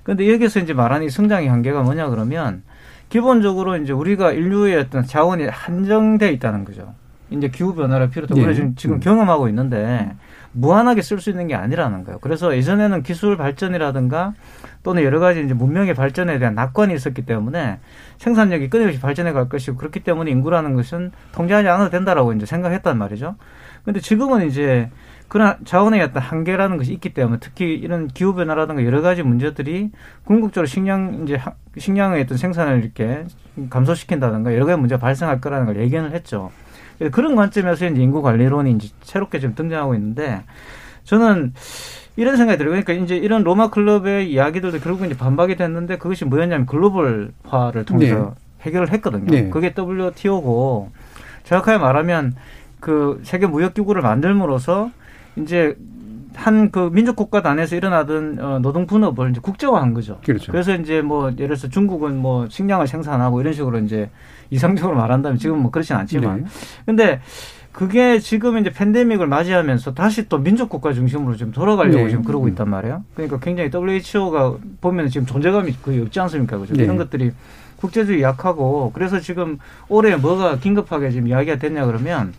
근데 여기서 이제 말하는 이 성장의 한계가 뭐냐 그러면 기본적으로 이제 우리가 인류의 어떤 자원이 한정돼 있다는 거죠. 이제 기후 변화를 비롯해 네. 우리가 지금, 지금 음. 경험하고 있는데 무한하게 쓸 수 있는 게 아니라는 거예요. 그래서 예전에는 기술 발전이라든가 또는 여러 가지 이제 문명의 발전에 대한 낙관이 있었기 때문에 생산력이 끊임없이 발전해 갈 것이고 그렇기 때문에 인구라는 것은 통제하지 않아도 된다라고 이제 생각했단 말이죠. 근데 지금은 이제 그런 자원의 어떤 한계라는 것이 있기 때문에 특히 이런 기후 변화라든가 여러 가지 문제들이 궁극적으로 식량 이제 식량의 어떤 생산을 이렇게 감소시킨다든가 여러 가지 문제가 발생할 거라는 걸 예견을 했죠. 그런 관점에서 이제 인구 관리론이 이제 새롭게 좀 등장하고 있는데 저는 이런 생각이 들어요. 그러니까 이제 이런 로마 클럽의 이야기들도 결국 이제 반박이 됐는데 그것이 뭐였냐면 글로벌화를 통해서 네. 해결을 했거든요. 네. 그게 WTO고 정확하게 말하면 그 세계 무역 기구를 만들므로써 이제 한 그 민족 국가 단에서 일어나던 어, 노동 분업을 이제 국제화한 거죠. 그렇죠. 그래서 이제 뭐 예를 들어서 중국은 뭐 식량을 생산하고 이런 식으로 이제 이상적으로 말한다면 지금 뭐 그렇진 않지만 네. 근데 그게 지금 이제 팬데믹을 맞이하면서 다시 또 민족 국가 중심으로 좀 돌아가려고 네. 지금 그러고 있단 말이에요. 그러니까 굉장히 WHO가 보면 지금 존재감이 거의 없지 않습니까? 그죠? 네. 이런 것들이 국제주의 약하고 그래서 지금 올해 뭐가 긴급하게 지금 이야기가 됐냐 그러면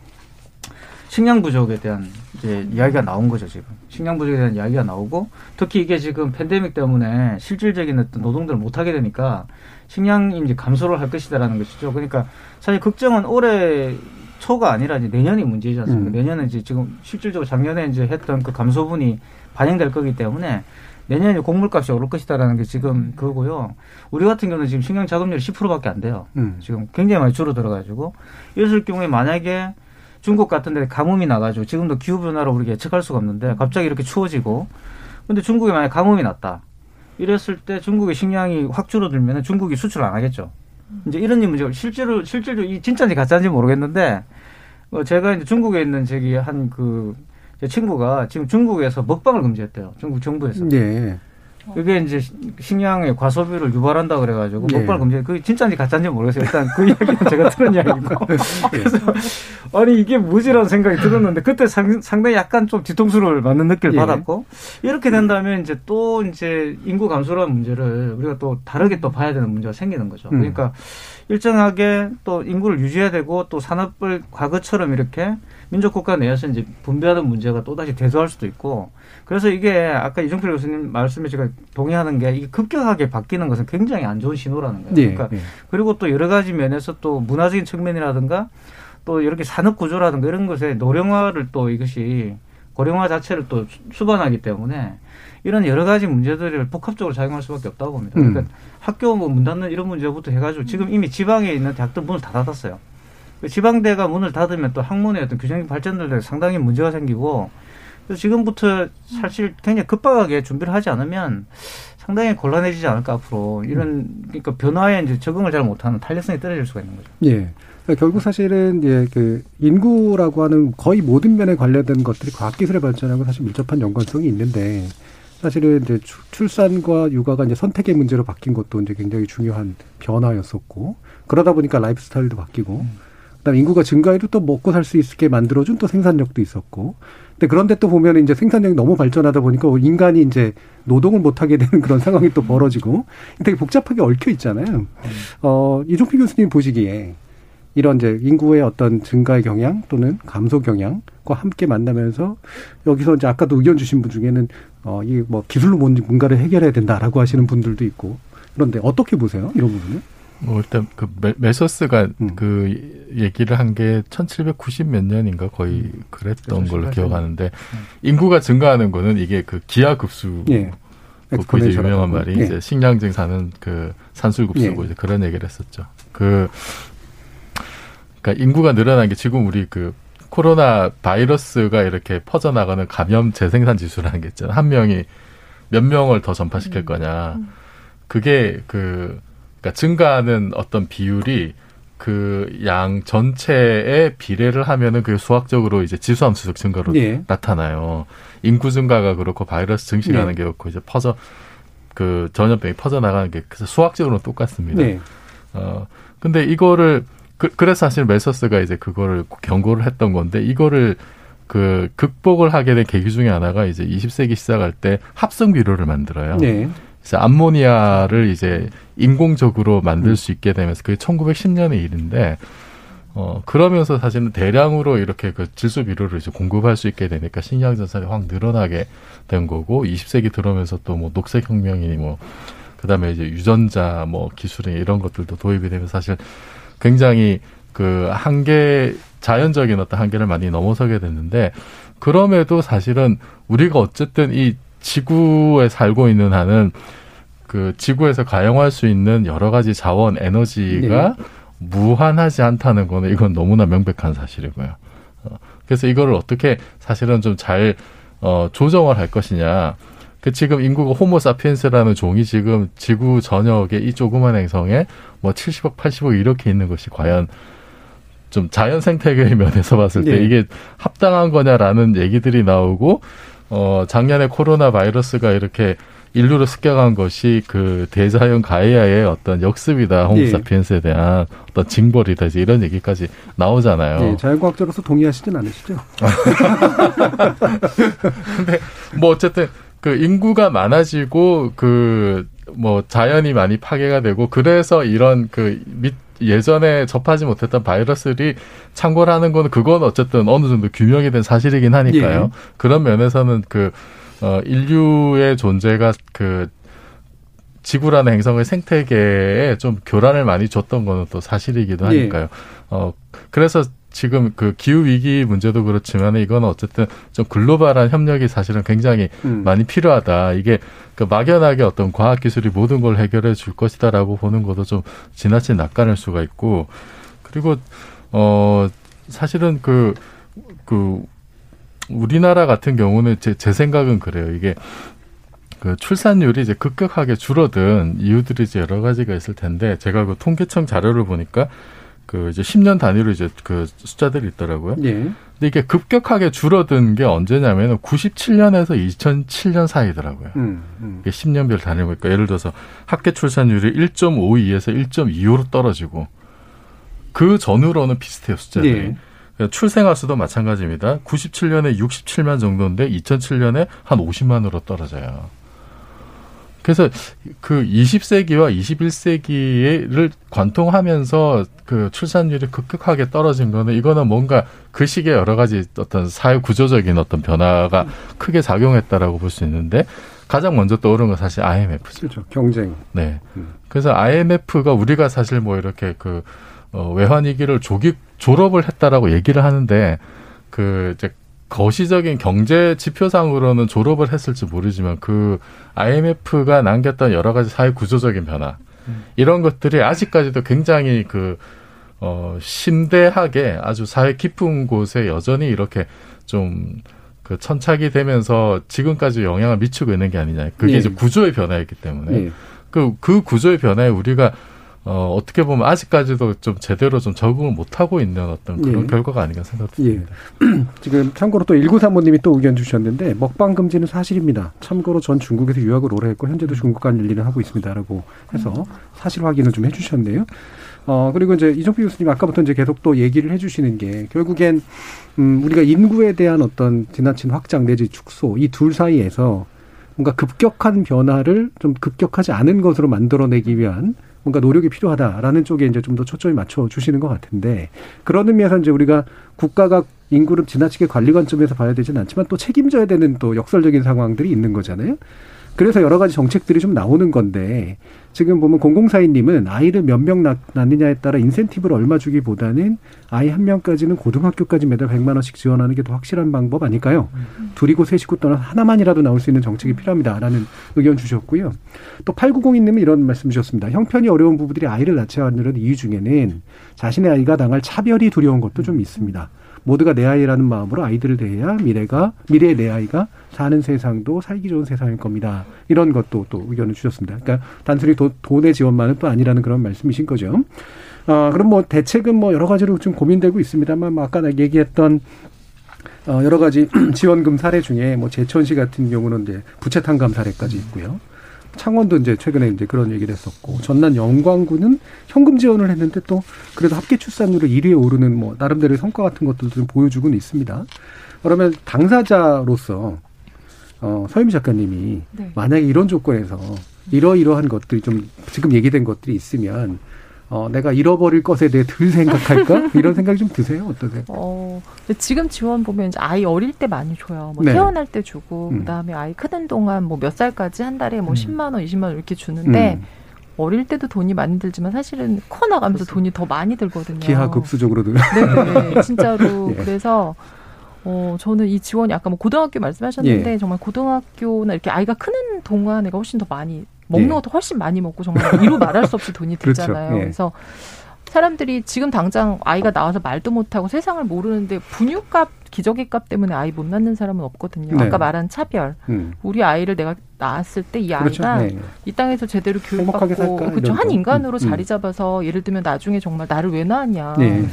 식량 부족에 대한 이제 이야기가 나온 거죠 지금 식량 부족에 대한 이야기가 나오고 특히 이게 지금 팬데믹 때문에 실질적인 어떤 노동들을 못 하게 되니까 식량이 이제 감소를 할 것이다라는 것이죠. 그러니까 사실 걱정은 올해 초가 아니라 이제 내년이 문제지 않습니까? 음. 내년은 이제 지금 실질적으로 작년에 이제 했던 그 감소분이 반영될 거기 때문에 내년에 곡물값이 오를 것이다라는 게 지금 그거고요. 우리 같은 경우는 지금 식량 자금률이 10%밖에 안 돼요. 음. 지금 굉장히 많이 줄어들어가지고 이랬을 경우에 만약에 중국 같은 데 가뭄이 나가지고 지금도 기후변화로 우리가 예측할 수가 없는데 갑자기 이렇게 추워지고 근데 중국에 만약 가뭄이 났다. 이랬을 때 중국의 식량이 확 줄어들면 중국이 수출 안 하겠죠. 이제 이런 문제가 실제로 실제로 이 진짜인지 가짜인지 모르겠는데 어 제가 이제 중국에 있는 저기 한그 제 친구가 지금 중국에서 먹방을 금지했대요. 중국 정부에서. 네. 그게 이제 식량의 과소비를 유발한다 그래가지고 네. 먹방을 금지. 그게 진짜인지 가짜인지 모르겠어요. 일단 그 [LAUGHS] 이야기는 제가 들은 이야기고. [LAUGHS] 그래서 아니 이게 뭐지라는 생각이 들었는데 그때 상, 당히 약간 좀 뒤통수를 맞는 느낌을 예. 받았고 이렇게 된다면 이제 또 이제 인구 감소라는 문제를 우리가 또 다르게 또 봐야 되는 문제가 생기는 거죠. 음. 그러니까 일정하게 또 인구를 유지해야 되고 또 산업을 과거처럼 이렇게 민족 국가 내에서 이제 분배하는 문제가 또 다시 대두할 수도 있고 그래서 이게 아까 이종필 교수님 말씀에 제가 동의하는 게 이게 급격하게 바뀌는 것은 굉장히 안 좋은 신호라는 거예요. 네, 그러니까 네. 그리고 또 여러 가지 면에서 또 문화적인 측면이라든가 또 이렇게 산업 구조라든가 이런 것에 노령화를 또 이것이 고령화 자체를 또 수반하기 때문에 이런 여러 가지 문제들을 복합적으로 작용할 수밖에 없다고 봅니다. 그러니까 음. 학교 뭐 문 닫는 이런 문제부터 해가지고 지금 이미 지방에 있는 대학들 문을 다 닫았어요. 그 지방대가 문을 닫으면 또 학문의 어떤 규정적 발전들에 상당히 문제가 생기고 그래서 지금부터 사실 굉장히 급박하게 준비를 하지 않으면 상당히 곤란해지지 않을까 앞으로 이런 그러니까 변화에 이제 적응을 잘 못하는 탄력성이 떨어질 수가 있는 거죠. 예. 그러니까 결국 사실은 예, 그 인구라고 하는 거의 모든 면에 관련된 것들이 과학기술의 발전하고 사실 밀접한 연관성이 있는데 사실은 이제 출산과 육아가 이제 선택의 문제로 바뀐 것도 이제 굉장히 중요한 변화였었고 그러다 보니까 라이프 스타일도 바뀌고 음. 그다음 인구가 증가해도 또 먹고 살 수 있게 만들어준 또 생산력도 있었고 근데 그런데 또 보면 이제 생산력이 너무 발전하다 보니까 인간이 이제 노동을 못하게 되는 그런 상황이 또 벌어지고 되게 복잡하게 얽혀 있잖아요. 음. 어, 이종필 교수님 보시기에 이런 이제 인구의 어떤 증가의 경향 또는 감소 경향과 함께 만나면서 여기서 이제 아까도 의견 주신 분 중에는 어, 이 뭐 기술로 뭔가를 해결해야 된다라고 하시는 분들도 있고 그런데 어떻게 보세요? 이런 부분은? 뭐 일단 그 메서스가 음. 그 얘기를 한게1790몇 년인가 거의 음. 그랬던 걸로 기억하는데 음. 인구가 증가하는 거는 이게 그 기하급수 예. 그 이제 유명한 말이 예. 이제 식량증 사는 그 산술급수고 예. 이제 그런 얘기를 했었죠. 그 그러니까 인구가 늘어난 게 지금 우리 그 코로나 바이러스가 이렇게 퍼져나가는 감염 재생산 지수라는 게 있잖아요. 한 명이 몇 명을 더 전파시킬 음. 거냐. 그게 그 그러니까 증가하는 어떤 비율이 그 양 전체에 비례를 하면은 그 수학적으로 이제 지수함수적 증가로 네. 나타나요. 인구 증가가 그렇고 바이러스 증식하는 네. 게 그렇고 이제 퍼져 그 전염병이 퍼져 나가는 게 그래서 수학적으로는 똑같습니다. 네. 어 근데 이거를 그, 그래서 사실 메서스가 이제 그거를 경고를 했던 건데 이거를 그 극복을 하게 된 계기 중에 하나가 이제 20세기 시작할 때 합성 비료를 만들어요. 네. 그래서 암모니아를 이제 인공적으로 만들 수 있게 되면서 그게 1910년의 일인데 어, 그러면서 사실은 대량으로 이렇게 그 질소 비료를 이제 공급할 수 있게 되니까 식량 전산이 확 늘어나게 된 거고 20세기 들어오면서 또 뭐 녹색 혁명이니 뭐 그다음에 이제 유전자 뭐 기술이 이런 것들도 도입이 되면 사실 굉장히 그 한계 자연적인 어떤 한계를 많이 넘어서게 됐는데 그럼에도 사실은 우리가 어쨌든 이 지구에 살고 있는 한은 그 지구에서 가용할 수 있는 여러 가지 자원 에너지가 네. 무한하지 않다는 거는 이건 너무나 명백한 사실이고요. 어, 그래서 이거를 어떻게 사실은 좀 잘 어, 조정을 할 것이냐. 그 지금 인구가 호모 사피엔스라는 종이 지금 지구 전역에 이 조그만 행성에 뭐 70억, 80억 이렇게 있는 것이 과연 좀 자연 생태계의 면에서 봤을 때 네. 이게 합당한 거냐라는 얘기들이 나오고 어 작년에 코로나 바이러스가 이렇게 인류로 습격한 것이 그 대자연 가해야의 어떤 역습이다. 호모사피엔스에 대한 어떤 징벌이다. 이제 이런 얘기까지 나오잖아요. 네, 자연과학자로서 동의하시진 않으시죠? [LAUGHS] 근데 뭐 어쨌든 그 인구가 많아지고 그 뭐 자연이 많이 파괴가 되고 그래서 이런 그 밑, 예전에 접하지 못했던 바이러스들이 창궐하는 거는 그건 어쨌든 어느 정도 규명이 된 사실이긴 하니까요. 예. 그런 면에서는 그 어, 인류의 존재가 그 지구라는 행성의 생태계에 좀 교란을 많이 줬던 거는 또 사실이기도 네. 하니까요. 네. 어, 그래서 지금 그 기후 위기 문제도 그렇지만 이건 어쨌든 좀 글로벌한 협력이 사실은 굉장히 음. 많이 필요하다. 이게 그 막연하게 어떤 과학 기술이 모든 걸 해결해 줄 것이다라고 보는 것도 좀 지나친 낙관일 수가 있고 그리고 어 사실은 그그 그 우리나라 같은 경우는 제, 제 생각은 그래요. 이게 그 출산율이 이제 급격하게 줄어든 이유들이 이제 여러 가지가 있을 텐데 제가 그 통계청 자료를 보니까 그 이제 10년 단위로 이제 그 숫자들이 있더라고요. 예. 근데 이게 급격하게 줄어든 게 언제냐면은 97년에서 2007년 사이더라고요. 음, 음. 이게 10년별 단위로 보니까 예를 들어서 학계 출산율이 1.52에서 1.25로 떨어지고 그 전후로는 비슷해요 숫자들이. 예. 출생아 수도 마찬가지입니다. 97년에 67만 정도인데 2007년에 한 50만으로 떨어져요. 그래서 그 20세기와 21세기를 관통하면서 그 출산율이 급격하게 떨어진 거는 이거는 뭔가 그 시기에 여러 가지 어떤 사회 구조적인 어떤 변화가 크게 작용했다라고 볼 수 있는데 가장 먼저 떠오르는 건 사실 IMF죠. 그렇죠. 경쟁. 네. 음. 그래서 IMF가 우리가 사실 뭐 이렇게 그 어, 외환위기를 조기 졸업을 했다라고 얘기를 하는데 그 이제 거시적인 경제 지표상으로는 졸업을 했을지 모르지만 그 IMF가 남겼던 여러 가지 사회 구조적인 변화 음. 이런 것들이 아직까지도 굉장히 그 어, 심대하게 아주 사회 깊은 곳에 여전히 이렇게 좀 그 천착이 되면서 지금까지 영향을 미치고 있는 게 아니냐. 그게 예. 이제 구조의 변화였기 때문에 예. 그, 그 구조의 변화에 우리가 어, 어떻게 보면 아직까지도 좀 제대로 좀 적응을 못하고 있는 어떤 그런 예. 결과가 아닌가 생각됩니다. 예. [CLEARS THROAT] 지금 참고로 또 1935님이 또 의견 주셨는데 먹방 금지는 사실입니다. 참고로 전 중국에서 유학을 오래 했고 현재도 중국 간 일을 하고 있습니다라고 해서 사실 확인을 좀 해주셨네요. 어, 그리고 이제 이종필 교수님 아까부터 이제 계속 또 얘기를 해주시는 게 결국엔 음, 우리가 인구에 대한 어떤 지나친 확장 내지 축소 이 둘 사이에서 뭔가 급격한 변화를 좀 급격하지 않은 것으로 만들어내기 위한 뭔가 노력이 필요하다라는 쪽에 이제 좀 더 초점이 맞춰 주시는 것 같은데 그런 의미에서 이제 우리가 국가가 인구를 지나치게 관리 관점에서 봐야 되지는 않지만 또 책임져야 되는 또 역설적인 상황들이 있는 거잖아요. 그래서 여러 가지 정책들이 좀 나오는 건데 지금 보면 공공사인님은 아이를 몇 명 낳느냐에 따라 인센티브를 얼마 주기보다는 아이 한 명까지는 고등학교까지 매달 백만 원씩 지원하는 게 더 확실한 방법 아닐까요? 음. 둘이고 셋이고 떠나 하나만이라도 나올 수 있는 정책이 필요합니다라는 의견 주셨고요. 또 8902님은 이런 말씀 주셨습니다. 형편이 어려운 부부들이 아이를 낳지 않으려는 이유 중에는 자신의 아이가 당할 차별이 두려운 것도 좀 있습니다. 모두가 내 아이라는 마음으로 아이들을 대해야 미래가 미래의 내 아이가 사는 세상도 살기 좋은 세상일 겁니다. 이런 것도 또 의견을 주셨습니다. 그러니까 단순히 도, 돈의 지원만은 또 아니라는 그런 말씀이신 거죠. 어, 그럼 뭐 대책은 뭐 여러 가지로 좀 고민되고 있습니다만 뭐 아까 얘기했던 어, 여러 가지 [CLEARS THROAT] 지원금 사례 중에 뭐 제천시 같은 경우는 이제 부채 탕감 사례까지 있고요. 창원도 이제 최근에 이제 그런 얘기를 했었고 전남 영광구는 현금 지원을 했는데 또 그래도 합계 출산율을 1위에 오르는 뭐 나름대로의 성과 같은 것들도 좀 보여주고는 있습니다. 그러면 당사자로서 어 서유미 작가님이 네. 만약에 이런 조건에서 이러이러한 것들이 좀 지금 얘기된 것들이 있으면 어, 내가 잃어버릴 것에 대해 덜 생각할까? [LAUGHS] 이런 생각이 좀 드세요? 어떠세요? 어, 지금 지원 보면 이제 아이 어릴 때 많이 줘요. 뭐 네. 태어날 때 주고, 음. 그 다음에 아이 크는 동안 뭐 몇 살까지 한 달에 뭐 음. 10만원, 20만원 이렇게 주는데, 음. 어릴 때도 돈이 많이 들지만 사실은 커 나가면서 돈이 더 많이 들거든요. 기하급수적으로 들. 네, 네, 진짜로. [LAUGHS] 예. 그래서 어 저는 이 지원이 아까 뭐 고등학교 말씀하셨는데 예. 정말 고등학교나 이렇게 아이가 크는 동안 내가 훨씬 더 많이 먹는 예. 것도 훨씬 많이 먹고 정말 이루 말할 수 없이 돈이 [LAUGHS] 그렇죠. 들잖아요. 그렇죠. 예. 그래서 사람들이 지금 당장 아이가 나와서 말도 못하고 세상을 모르는데 분유값 기저귀값 때문에 아이 못 낳는 사람은 없거든요. 네. 아까 말한 차별. 음. 우리 아이를 내가 낳았을 때 이. 아이가 그렇죠. 네. 이 땅에서 제대로 교육받고 그렇죠. 한 인간으로 음. 자리 잡아서 예를 들면 나중에 정말 나를 왜 낳았냐. 네.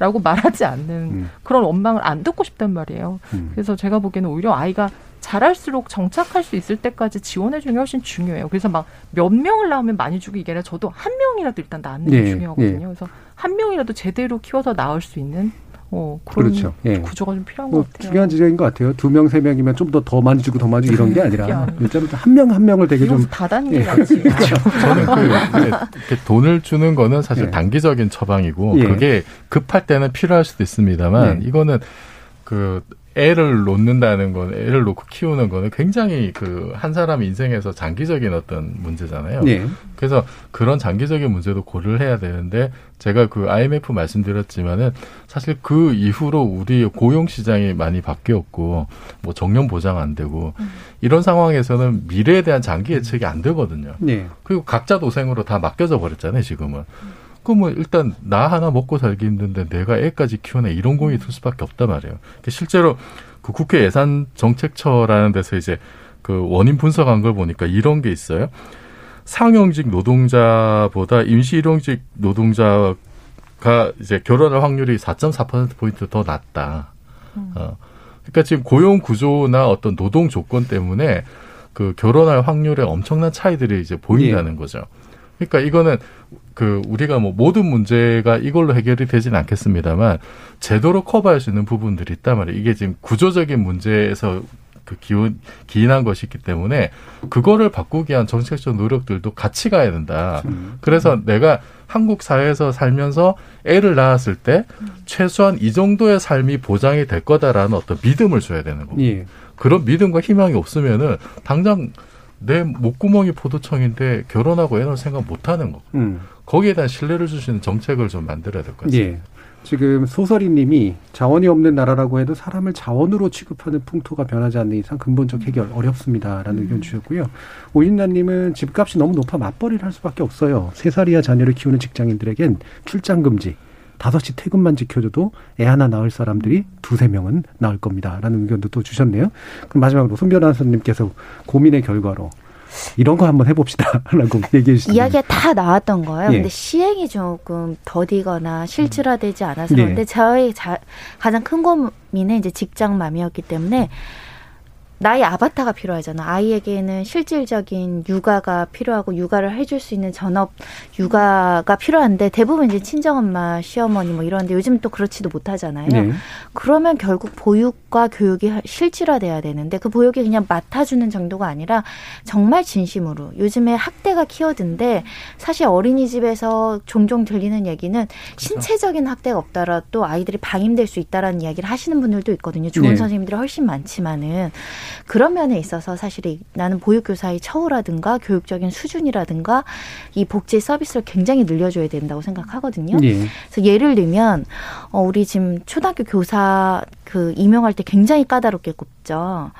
라고 말하지 않는 음. 그런 원망을 안 듣고 싶단 말이에요. 음. 그래서 제가 보기에는 오히려 아이가 잘할수록 정착할 수 있을 때까지 지원해 주는 게 훨씬 중요해요. 그래서 막 몇 명을 낳으면 많이 주고 이게 아니라 저도 한 명이라도 일단 낳는 게 네, 중요하거든요. 네. 그래서 한 명이라도 제대로 키워서 낳을 수 있는 어, 그런 그렇죠. 예. 구조가 좀 필요한 뭐 것 같아요. 중요한 지적인 것 같아요. 두 명, 세 명이면 좀 더 더 많이 주고 더 많이 주고 이런 게 아니라 일자로 한 명 한 명을 되게 좀 다단계 예. 그렇죠. [LAUGHS] 저는 그 돈을 주는 거는 사실 예. 단기적인 처방이고 예. 그게 급할 때는 필요할 수도 있습니다만 예. 이거는 그 애를 놓는다는 건 애를 놓고 키우는 거는 굉장히 그 한 사람 인생에서 장기적인 어떤 문제잖아요. 네. 그래서 그런 장기적인 문제도 고려를 해야 되는데 제가 그 IMF 말씀드렸지만은 사실 그 이후로 우리 고용 시장이 많이 바뀌었고 뭐 정년 보장 안 되고 음. 이런 상황에서는 미래에 대한 장기 예측이 안 되거든요. 네. 그리고 각자 도생으로 다 맡겨져 버렸잖아요, 지금은. 음. 그뭐 일단 나 하나 먹고 살기 힘든데 내가 애까지 키우네 이런 공이 들 수밖에 없단 말이에요. 실제로 그 국회 예산 정책처라는 데서 이제 그 원인 분석한 걸 보니까 이런 게 있어요. 상용직 노동자보다 임시 일용직 노동자가 이제 결혼할 확률이 4.4% 포인트 더 낮다. 음. 어. 그러니까 지금 고용 구조나 어떤 노동 조건 때문에 그 결혼할 확률에 엄청난 차이들이 이제 보인다는 예. 거죠. 그러니까 이거는 그 우리가 뭐 모든 문제가 이걸로 해결이 되지는 않겠습니다만 제도로 커버할 수 있는 부분들이 있단 말이에요. 이게 지금 구조적인 문제에서 그 기운 기인한 것이 있기 때문에 그거를 바꾸기 위한 정책적 노력들도 같이 가야 된다. 음. 그래서 내가 한국 사회에서 살면서 애를 낳았을 때 최소한 이 정도의 삶이 보장이 될 거다라는 어떤 믿음을 줘야 되는 거고. 예. 그런 믿음과 희망이 없으면은 당장 내 목구멍이 포도청인데 결혼하고 애 낳을 생각 못 하는 거. 음. 거기에 대한 신뢰를 주시는 정책을 좀 만들어야 될 것 같습니다. 예. 지금 소설이님이 자원이 없는 나라라고 해도 사람을 자원으로 취급하는 풍토가 변하지 않는 이상 근본적 해결 어렵습니다라는 음. 의견 주셨고요. 오인나님은 집값이 너무 높아 맞벌이를 할 수밖에 없어요. 세 살이야 자녀를 키우는 직장인들에겐 출장 금지, 다섯 시 퇴근만 지켜줘도 애 하나 낳을 사람들이 두세 명은 낳을 겁니다. 라는 의견도 또 주셨네요. 그럼 마지막으로 손 변호사님께서 고민의 결과로 이런 거 한번 해봅시다. 라고 [LAUGHS] 얘기해 주시죠. 이야기가 다 나왔던 거예요. 예. 근데 시행이 조금 더디거나 실질화되지 않아서 그런데 예. 저희 자, 가장 큰 고민은 이제 직장맘이었기 때문에 나의 아바타가 필요하잖아. 아이에게는 실질적인 육아가 필요하고 육아를 해줄 수 있는 전업 육아가 필요한데 대부분 이제 친정엄마, 시어머니 뭐 이런데 요즘 또 그렇지도 못하잖아요. 네. 그러면 결국 보육과 교육이 실질화돼야 되는데 그 보육이 그냥 맡아주는 정도가 아니라 정말 진심으로 요즘에 학대가 키워든데 사실 어린이집에서 종종 들리는 얘기는 그렇죠. 신체적인 학대가 없더라도 아이들이 방임될 수 있다라는 이야기를 하시는 분들도 있거든요. 좋은 네. 선생님들이 훨씬 많지만은 그런 면에 있어서 사실 나는 보육교사의 처우라든가 교육적인 수준이라든가 이 복지 서비스를 굉장히 늘려줘야 된다고 생각하거든요. 예. 그래서 예를 들면 어 우리 지금 초등학교 교사 그 임용할 때 굉장히 까다롭게 꼽죠.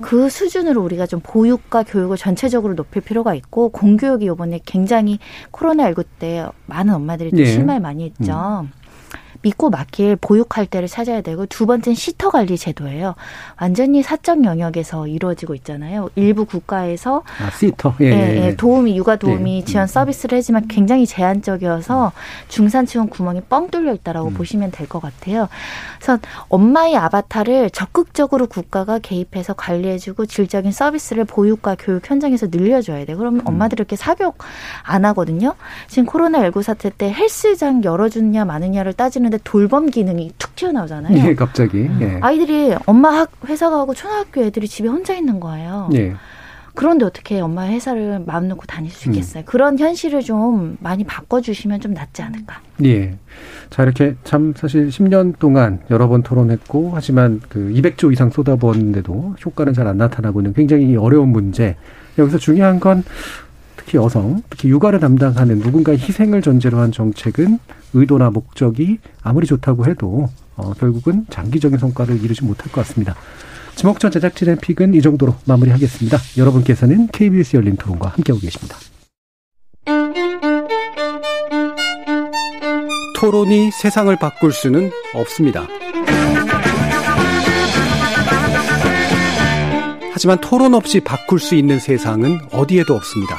그 수준으로 우리가 좀 보육과 교육을 전체적으로 높일 필요가 있고 공교육이 이번에 굉장히 코로나19 때 많은 엄마들이 또 예. 실망 많이 했죠. 음. 믿고 맡길 보육할 때를 찾아야 되고 두 번째는 시터 관리 제도예요. 완전히 사적 영역에서 이루어지고 있잖아요. 일부 국가에서 아, 시터 예, 예, 예, 예. 도우미 육아 도우미 예. 지원 서비스를 하지만 굉장히 제한적이어서 중산층은 구멍이 뻥 뚫려 있다라고 음. 보시면 될 것 같아요. 그래서 엄마의 아바타를 적극적으로 국가가 개입해서 관리해주고 질적인 서비스를 보육과 교육 현장에서 늘려줘야 돼. 그러면 음. 엄마들이 이렇게 사교육 안 하거든요. 지금 코로나 19 사태 때 헬스장 열어주느냐 마느냐를 따지는 하는데 돌봄 기능이 툭 튀어나오잖아요. 예, 갑자기. 예. 아이들이 엄마 학 회사 가고 초등학교 애들이 집에 혼자 있는 거예요. 예. 그런데 어떻게 엄마 회사를 마음 놓고 다닐 수 있겠어요? 음. 그런 현실을 좀 많이 바꿔주시면 좀 낫지 않을까. 예. 자, 이렇게 참 사실 10년 동안 여러 번 토론했고, 하지만 그 200조 이상 쏟아부었는데도 효과는 잘 안 나타나고 있는 굉장히 어려운 문제. 여기서 중요한 건 특히 여성, 특히 육아를 담당하는 누군가의 희생을 전제로 한 정책은 의도나 목적이 아무리 좋다고 해도 어, 결국은 장기적인 성과를 이루지 못할 것 같습니다. 지목전 제작진의 픽은 이 정도로 마무리하겠습니다. 여러분께서는 KBS 열린 토론과 함께하고 계십니다. 토론이 세상을 바꿀 수는 없습니다. 하지만 토론 없이 바꿀 수 있는 세상은 어디에도 없습니다.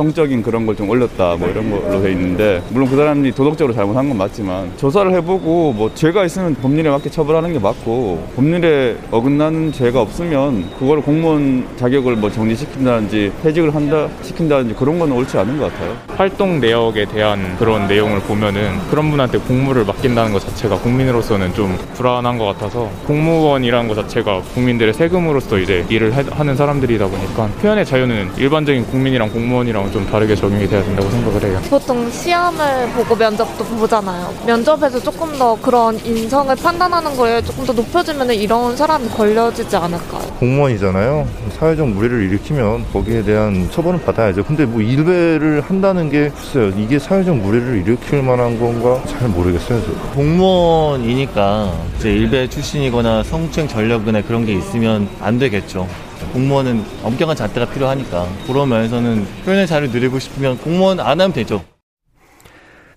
성적인 그런 걸 좀 올렸다 뭐 이런 걸로 돼 있는데 물론 그 사람이 도덕적으로 잘못한 건 맞지만 조사를 해보고 뭐 죄가 있으면 법률에 맞게 처벌하는 게 맞고 법률에 어긋나는 죄가 없으면 그걸 공무원 자격을 뭐 정지시킨다든지 퇴직을 한다 시킨다든지 그런 건 옳지 않은 것 같아요. 활동 내역에 대한 그런 내용을 보면은 그런 분한테 공무를 맡긴다는 것 자체가 국민으로서는 좀 불안한 것 같아서 공무원이라는 것 자체가 국민들의 세금으로서 이제 일을 하는 사람들이다 보니까 표현의 자유는 일반적인 국민이랑 공무원이랑 면접이랑 좀 다르게 적용이 돼야 된다고 생각을 해요. 보통 시험을 보고 면접도 보잖아요. 면접에서 조금 더 그런 인성을 판단하는 거에 조금 더 높여주면 이런 사람이 걸려지지 않을까요? 공무원이잖아요. 사회적 무리를 일으키면 거기에 대한 처벌은 받아야죠. 근데 뭐 일배를 한다는 게 글쎄요. 이게 사회적 무리를 일으킬 만한 건가 잘 모르겠어요. 저. 공무원이니까 이제 일배 출신이거나 성추행 전력이나 그런 게 있으면 안 되겠죠. 공무원은 엄격한 잣대가 필요하니까 그런 면에서는 표현의 자유를 누리고 싶으면 공무원 안 하면 되죠.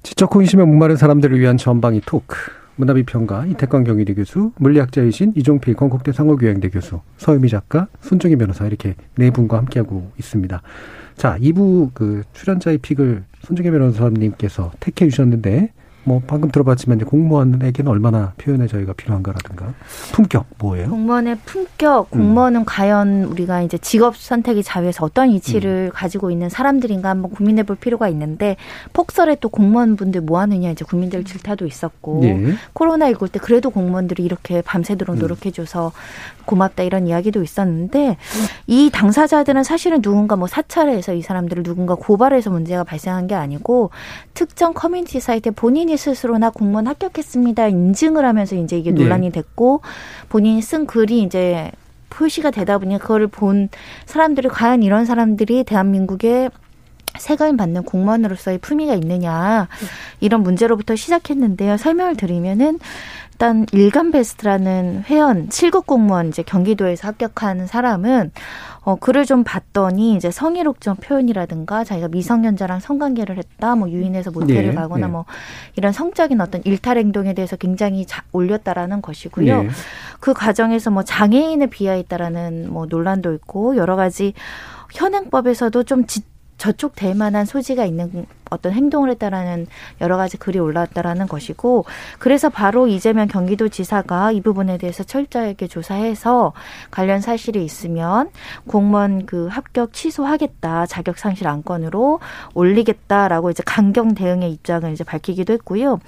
지적 호기심에 목마른 사람들을 위한 전방위 토크. 문화비평가 이태광 경희대 교수, 물리학자이신 이종필 건국대 상호교양대 교수, 서유미 작가, 손정희 변호사 이렇게 네 분과 함께하고 있습니다. 자, 2부 그 출연자의 픽을 손정희 변호사님께서 택해 주셨는데 뭐 방금 들어봤지만 이제 공무원에게는 얼마나 표현의 자유가 필요한가라든가 품격 뭐예요? 공무원의 품격, 공무원은 음. 과연 우리가 이제 직업 선택의 자유에서 어떤 이치를 음. 가지고 있는 사람들인가 한번 고민해 볼 필요가 있는데 폭설에 또 공무원분들 뭐 하느냐 이제 국민들 질타도 있었고 네. 코로나 19때 그래도 공무원들이 이렇게 밤새도록 음. 노력해 줘서 고맙다 이런 이야기도 있었는데 이 당사자들은 사실은 누군가 뭐 사찰을 해서 이 사람들을 누군가 고발해서 문제가 발생한 게 아니고 특정 커뮤니티 사이트에 본인 이 스스로나 공무원 합격했습니다 인증을 하면서 이제 이게 네. 논란이 됐고 본인이 쓴 글이 이제 표시가 되다 보니 그거를 본 사람들이 과연 이런 사람들이 대한민국에 세금 받는 공무원으로서의 품위가 있느냐 이런 문제로부터 시작했는데요. 설명을 드리면은 일단 일간 베스트라는 회원 7급 공무원 이제 경기도에서 합격한 사람은 어 글을 좀 봤더니 이제 성희롱적 표현이라든가 자기가 미성년자랑 성관계를 했다 뭐 유인해서 모텔을 네, 가거나 네. 뭐 이런 성적인 어떤 일탈 행동에 대해서 굉장히 자, 올렸다라는 것이고요. 네. 그 과정에서 뭐 장애인을 비하했다라는 뭐 논란도 있고 여러 가지 현행법에서도 좀 지, 저촉될 만한 소지가 있는 어떤 행동을 했다라는 여러 가지 글이 올라왔다라는 것이고 그래서 바로 이재명 경기도지사가 이 부분에 대해서 철저하게 조사해서 관련 사실이 있으면 공무원 그 합격 취소하겠다 자격 상실 안건으로 올리겠다라고 이제 강경 대응의 입장을 이제 밝히기도 했고요.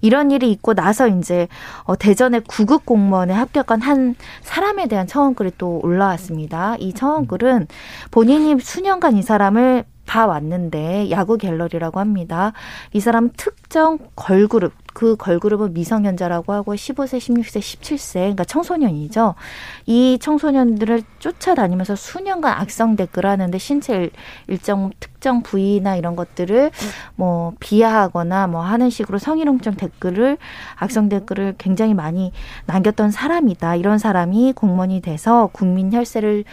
이런 일이 있고 나서 이제 어 대전의 구급 공무원에 합격한 한 사람에 대한 청원글이 또 올라왔습니다. 이 청원글은 본인이 수년간 이 사람을 봐왔는데 야구 갤러리라고 합니다. 이 사람 특정 걸그룹 그 걸그룹은 미성년자라고 하고 15세, 16세, 17세 그러니까 청소년이죠. 이 청소년들을 쫓아다니면서 수년간 악성 댓글 하는데 신체 일 정 특정 부위나 이런 것들을 뭐 비하하거나 뭐 하는 식으로 성희롱적 댓글을 악성 댓글을 굉장히 많이 남겼던 사람이다. 이런 사람이 공무원이 돼서 국민 혈세를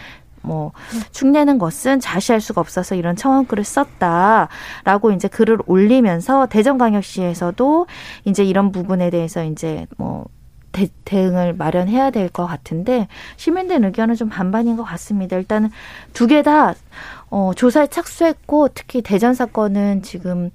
뭐 축내는 것은 자시할 수가 없어서 이런 청원글을 썼다라고 이제 글을 올리면서 대전광역시에서도 이제 이런 부분에 대해서 이제 뭐 대, 대응을 마련해야 될 것 같은데 시민들 의견은 좀 반반인 것 같습니다. 일단은 두 개 다 어, 조사에 착수했고 특히 대전 사건은 지금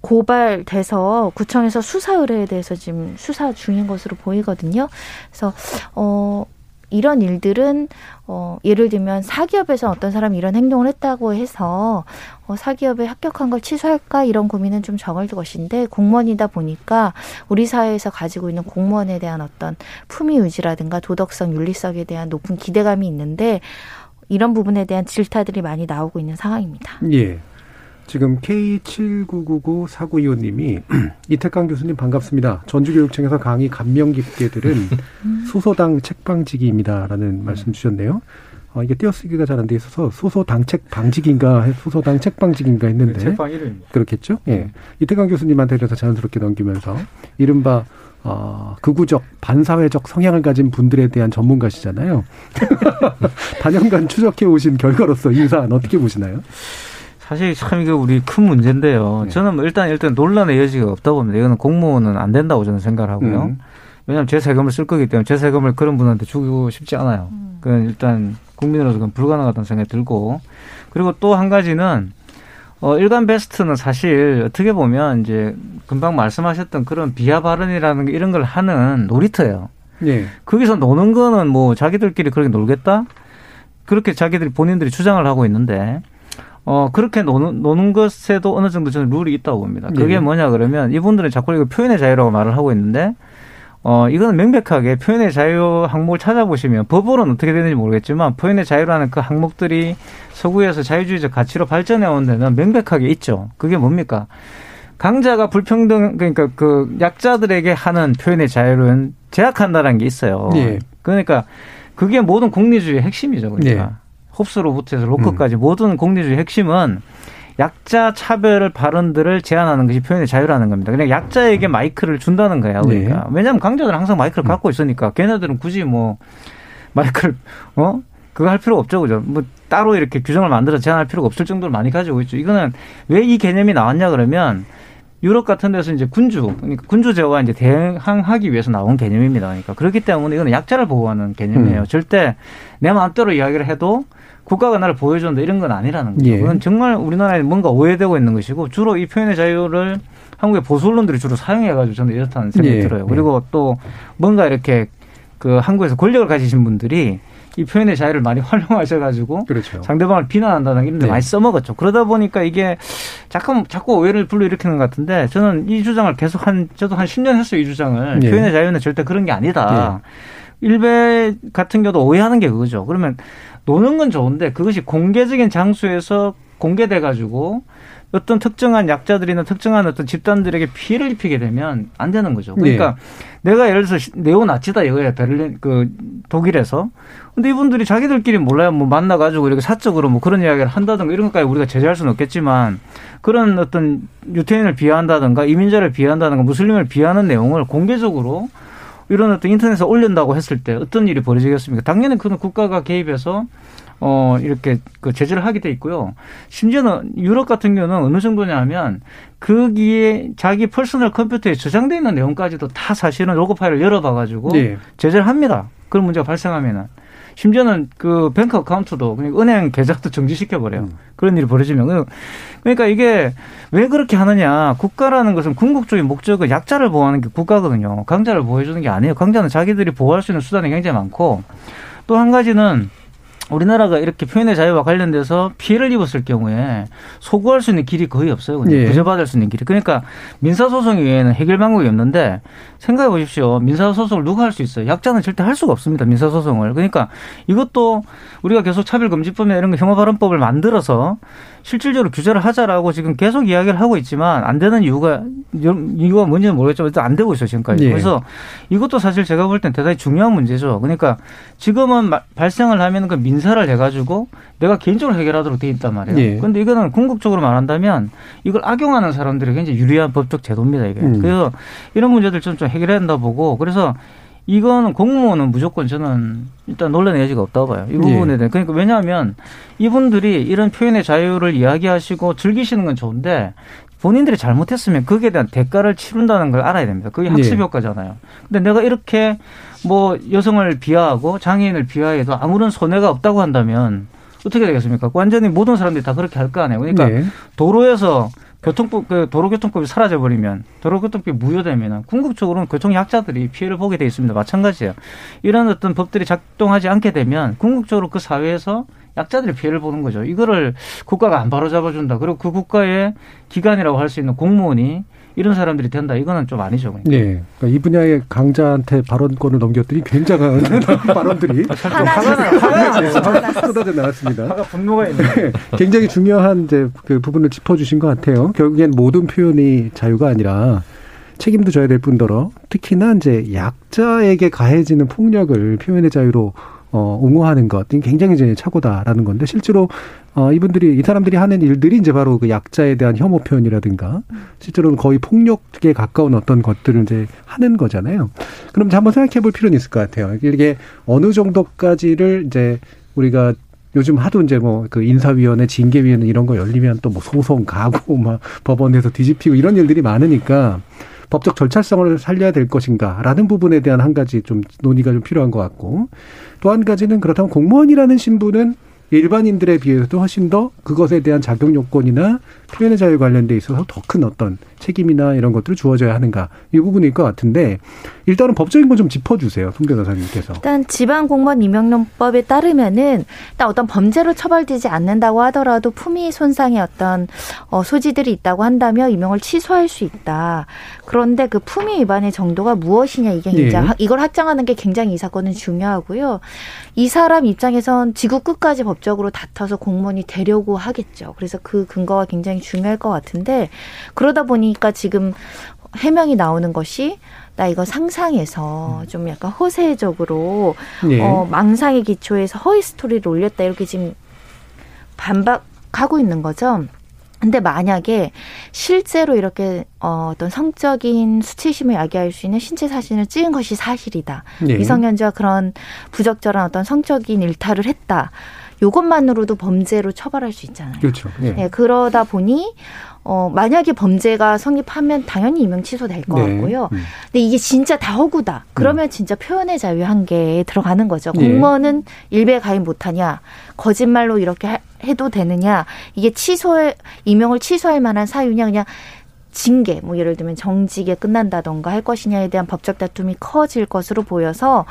고발돼서 구청에서 수사 의뢰에 대해서 지금 수사 중인 것으로 보이거든요. 그래서 어 이런 일들은 어 예를 들면 사기업에서 어떤 사람이 이런 행동을 했다고 해서 어 사기업에 합격한 걸 취소할까 이런 고민은 좀 적을 것인데 공무원이다 보니까 우리 사회에서 가지고 있는 공무원에 대한 어떤 품위 유지라든가 도덕성 윤리성에 대한 높은 기대감이 있는데 이런 부분에 대한 질타들이 많이 나오고 있는 상황입니다. 예. 지금 K79994925님이 [CLEARS THROAT] 이태강 교수님 반갑습니다. 전주교육청에서 강의 감명 깊게 들은 [LAUGHS] 소소당 책방지기입니다라는 말씀 주셨네요. 어, 이게 띄어쓰기가 잘 안 돼 있어서 소소당 책방지기인가 소소당 책방지기인가 했는데 네, 책방 이름 그렇겠죠? 예. 이태강 교수님한테 그래서 자연스럽게 넘기면서 이른바 어, 극우적 반사회적 성향을 가진 분들에 대한 전문가시잖아요. [LAUGHS] 단연간 추적해 오신 결과로서 이 사안 어떻게 보시나요? 사실 참 이게 우리 큰 문제인데요. 네. 저는 뭐 일단 일단 논란의 여지가 없다 봅니다. 이거는 공무원은 안 된다고 저는 생각을 하고요. 음. 왜냐하면 제 세금을 쓸 거기 때문에 제 세금을 그런 분한테 주고 싶지 않아요. 음. 그건 일단 국민으로서 그건 불가능하다는 생각이 들고 그리고 또 한 가지는 어, 일간 베스트는 사실 어떻게 보면 이제 금방 말씀하셨던 그런 비하 발언이라는 게 이런 걸 하는 놀이터예요. 네. 거기서 노는 거는 뭐 자기들끼리 그렇게 놀겠다? 그렇게 자기들이 본인들이 주장을 하고 있는데 어, 그렇게 노는, 노는 것에도 어느 정도 저는 룰이 있다고 봅니다. 그게 네. 뭐냐 그러면 이분들은 자꾸 이거 표현의 자유라고 말을 하고 있는데 어, 이거는 명백하게 표현의 자유 항목을 찾아보시면 법으로는 어떻게 되는지 모르겠지만 표현의 자유라는 그 항목들이 서구에서 자유주의적 가치로 발전해 온 데는 명백하게 있죠. 그게 뭡니까? 강자가 불평등, 그러니까 그 약자들에게 하는 표현의 자유는 제약한다는 게 있어요. 네. 그러니까 그게 모든 공리주의의 핵심이죠. 그러니까. 네. 홉스로부터 해서 로커까지 음. 모든 공리주의 핵심은 약자 차별 발언들을 제한하는 것이 표현의 자유라는 겁니다. 그냥 약자에게 마이크를 준다는 거야. 그러니까. 네. 왜냐하면 강자들은 항상 마이크를 음. 갖고 있으니까 걔네들은 굳이 뭐 마이크를 어 그거 할 필요 없죠, 그죠? 뭐 따로 이렇게 규정을 만들어 제한할 필요가 없을 정도로 많이 가지고 있죠. 이거는 왜 이 개념이 나왔냐 그러면 유럽 같은 데서 이제 군주, 그러니까 군주 제어가 이제 대항하기 위해서 나온 개념입니다. 그러니까 그렇기 때문에 이거는 약자를 보호하는 개념이에요. 음. 절대 내 마음대로 이야기를 해도 국가가 나를 보여준다 이런 건 아니라는 거죠. 예. 그건 정말 우리나라에 뭔가 오해되고 있는 것이고 주로 이 표현의 자유를 한국의 보수 언론들이 주로 사용해가지고 저는 이렇다는 생각이 예. 들어요. 그리고 또 뭔가 이렇게 그 한국에서 권력을 가지신 분들이 이 표현의 자유를 많이 [LAUGHS] 활용하셔가지고 그렇죠. 상대방을 비난한다는 이런 데 네. 많이 써먹었죠. 그러다 보니까 이게 자꾸 자꾸 오해를 불러일으키는 것 같은데 저는 이 주장을 계속 한 저도 한 10년 했어요 이 주장을 네. 표현의 자유는 절대 그런 게 아니다. 네. 일베 같은 경우도 오해하는 게 그거죠. 그러면 노는 건 좋은데 그것이 공개적인 장소에서 공개돼 가지고 어떤 특정한 약자들이나 특정한 어떤 집단들에게 피해를 입히게 되면 안 되는 거죠. 그러니까 네. 내가 예를 들어서 네오나치다 이거예요. 베를린 그 독일에서. 근데 이분들이 자기들끼리 몰라요. 뭐 만나 가지고 이렇게 사적으로 뭐 그런 이야기를 한다든가 이런 것까지 우리가 제재할 수는 없겠지만 그런 어떤 유태인을 비하한다든가 이민자를 비하한다든가 무슬림을 비하하는 내용을 공개적으로 이런 어떤 인터넷에 올린다고 했을 때 어떤 일이 벌어지겠습니까? 당연히 그는 국가가 개입해서 어, 이렇게 그 제재를 하게 돼 있고요. 심지어는 유럽 같은 경우는 어느 정도냐 하면 거기에 자기 퍼스널 컴퓨터에 저장돼 있는 내용까지도 다 사실은 로그 파일을 열어봐 가지고 네. 제재를 합니다. 그런 문제가 발생하면은. 심지어는 그 bank account도 그냥 은행 계좌도 정지시켜 버려요. 음. 그런 일이 벌어지면 그러니까 이게 왜 그렇게 하느냐? 국가라는 것은 궁극적인 목적은 약자를 보호하는 게 국가거든요. 강자를 보호해 주는 게 아니에요. 강자는 자기들이 보호할 수 있는 수단이 굉장히 많고 또 한 가지는 우리나라가 이렇게 표현의 자유와 관련돼서 피해를 입었을 경우에 소구할 수 있는 길이 거의 없어요. 그냥 예. 구제받을 수 있는 길이. 그러니까 민사소송 외에는 해결 방법이 없는데 생각해 보십시오. 민사소송을 누가 할 수 있어요? 약자는 절대 할 수가 없습니다. 민사소송을. 그러니까 이것도 우리가 계속 차별금지법이나 이런 거 형어발언법을 만들어서 실질적으로 규제를 하자라고 지금 계속 이야기를 하고 있지만 안 되는 이유가 이유가 뭔지는 모르겠지만 일단 안 되고 있어요 지금까지. 예. 그래서 이것도 사실 제가 볼 땐 대단히 중요한 문제죠. 그러니까 지금은 발생을 하면 그 민사를 해가지고 내가 개인적으로 해결하도록 돼 있단 말이에요. 예. 그런데 이거는 궁극적으로 말한다면 이걸 악용하는 사람들이 굉장히 유리한 법적 제도입니다 이게. 음. 그래서 이런 문제들 좀, 좀 해결해야 된다 보고 그래서 이거는 공무원은 무조건 저는 일단 논란의 여지가 없다고 봐요. 이 부분에 대해. 그러니까 왜냐하면 이분들이 이런 표현의 자유를 이야기하시고 즐기시는 건 좋은데 본인들이 잘못했으면 거기에 대한 대가를 치른다는 걸 알아야 됩니다. 그게 학습 효과잖아요. 근데 내가 이렇게 뭐 여성을 비하하고 장애인을 비하해도 아무런 손해가 없다고 한다면 어떻게 되겠습니까? 완전히 모든 사람들이 다 그렇게 할 거 아니에요. 그러니까 네. 도로에서 교통법 그 도로교통법이 사라져 버리면 도로교통법이 무효되면 궁극적으로는 교통약자들이 피해를 보게 돼 있습니다. 마찬가지예요. 이런 어떤 법들이 작동하지 않게 되면 궁극적으로 그 사회에서 약자들이 피해를 보는 거죠. 이거를 국가가 안 바로잡아준다. 그리고 그 국가의 기관이라고 할 수 있는 공무원이 이런 사람들이 된다. 이거는 좀 아니죠. 그러니까. 네. 그러니까 이 분야의 강자한테 발언권을 넘겼더니 굉장한 [LAUGHS] 발언들이 쏟아져 나왔습니다. 화가 분노가 있네. 네. 굉장히 중요한 이제 그 부분을 짚어주신 것 같아요. 결국엔 모든 표현이 자유가 아니라 책임도 져야 될 뿐더러 특히나 이제 약자에게 가해지는 폭력을 표현의 자유로 어, 옹호하는 것, 굉장히 이제 착오다라는 건데 실제로 어, 이분들이 이 사람들이 하는 일들이 이제 바로 그 약자에 대한 혐오 표현이라든가 실제로는 거의 폭력에 가까운 어떤 것들을 이제 하는 거잖아요. 그럼 이제 한번 생각해 볼 필요는 있을 것 같아요. 이게 어느 정도까지를 이제 우리가 요즘 하도 이제 뭐 그 인사위원회, 징계위원회 이런 거 열리면 또 뭐 소송 가고 [LAUGHS] 막 법원에서 뒤집히고 이런 일들이 많으니까 법적 절차성을 살려야 될 것인가라는 부분에 대한 한 가지 좀 논의가 좀 필요한 것 같고 또 한 가지는 그렇다면 공무원이라는 신분은 일반인들에 비해서도 훨씬 더 그것에 대한 자격 요건이나 표현의 자유 관련돼 있어서 더 큰 어떤 책임이나 이런 것들을 주어져야 하는가 이 부분일 것 같은데 일단은 법적인 건 좀 짚어주세요, 송 변호사님께서. 일단 지방 공무원 임명론법에 따르면은 일단 어떤 범죄로 처벌되지 않는다고 하더라도 품위 손상의 어떤 어, 소지들이 있다고 한다면 임명을 취소할 수 있다. 그런데 그 품위 위반의 정도가 무엇이냐 이게 네. 이제 이걸 확정하는 게 굉장히 이 사건은 중요하고요. 이 사람 입장에선 지구 끝까지 법적으로 다퉈서 공무원이 되려고 하겠죠. 그래서 그 근거가 굉장히 중요할 것 같은데 그러다 보니까 지금 해명이 나오는 것이 나 이거 상상해서 음. 좀 약간 허세적으로 네. 어, 망상의 기초에서 허위 스토리를 올렸다 이렇게 지금 반박하고 있는 거죠. 근데 만약에 실제로 이렇게 어, 어떤 성적인 수치심을 야기할 수 있는 신체 사진을 찍은 것이 사실이다. 네. 미성년자와 그런 부적절한 어떤 성적인 일탈을 했다. 요것만으로도 범죄로 처벌할 수 있잖아요. 그렇죠. 네. 네 그러다 보니 어, 만약에 범죄가 성립하면 당연히 임명 취소될 것 네. 같고요. 음. 근데 이게 진짜 다 허구다. 그러면 음. 진짜 표현의 자유 한계에 들어가는 거죠. 네. 공무원은 일배 가입 못하냐, 거짓말로 이렇게 하, 해도 되느냐, 이게 취소에, 임명을 취소할 만한 사유냐, 그냥 징계, 뭐 예를 들면 정직에 끝난다던가 할 것이냐에 대한 법적 다툼이 커질 것으로 보여서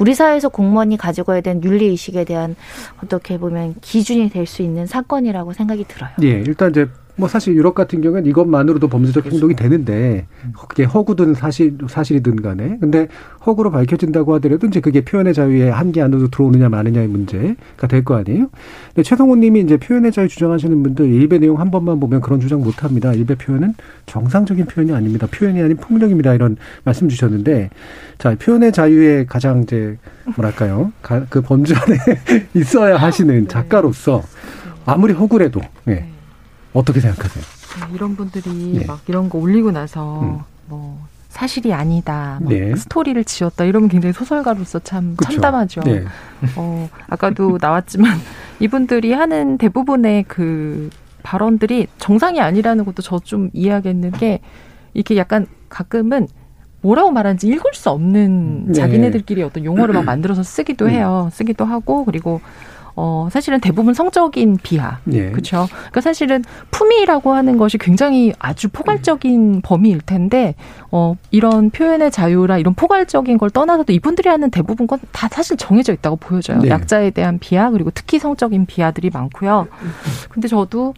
우리 사회에서 공무원이 가지고 해야 되는 윤리 의식에 대한 어떻게 보면 기준이 될 수 있는 사건이라고 생각이 들어요. 예, 일단 이제 뭐 사실 유럽 같은 경우는 이것만으로도 범죄적 그렇죠. 행동이 되는데 그게 허구든 사실 사실이든 간에 근데 허구로 밝혀진다고 하더라도 이제 그게 표현의 자유의 한계 안으로 들어오느냐 마느냐의 문제가 될 거 아니에요. 근데 최성훈 님이 이제 표현의 자유 주장하시는 분들 일배 내용 한 번만 보면 그런 주장 못 합니다. 일배 표현은 정상적인 표현이 아닙니다. 표현이 아닌 폭력입니다. 이런 말씀 주셨는데 자, 표현의 자유에 가장 이제 뭐랄까요? 그 범주 안에 [LAUGHS] 있어야 하시는 작가로서 아무리 허구래도 예. 어떻게 생각하세요? 네, 이런 분들이 네. 막 이런 거 올리고 나서 음. 뭐 사실이 아니다, 네. 스토리를 지었다 이러면 굉장히 소설가로서 참 그쵸. 참담하죠. 네. 어, 아까도 [LAUGHS] 나왔지만 이분들이 하는 대부분의 그 발언들이 정상이 아니라는 것도 저 좀 이해하겠는 게 이렇게 약간 가끔은 뭐라고 말하는지 읽을 수 없는 네. 자기네들끼리 어떤 용어를 막 [CLEARS THROAT] 만들어서 쓰기도 음. 해요. 쓰기도 하고 그리고 어, 사실은 대부분 성적인 비하. 예. 그렇죠. 그러니까 사실은 품위라고 하는 것이 굉장히 아주 포괄적인 범위일 텐데 어, 이런 표현의 자유라 이런 포괄적인 걸 떠나서도 이분들이 하는 대부분 건 다 사실 정해져 있다고 보여져요. 네. 약자에 대한 비하 그리고 특히 성적인 비하들이 많고요. 근데 저도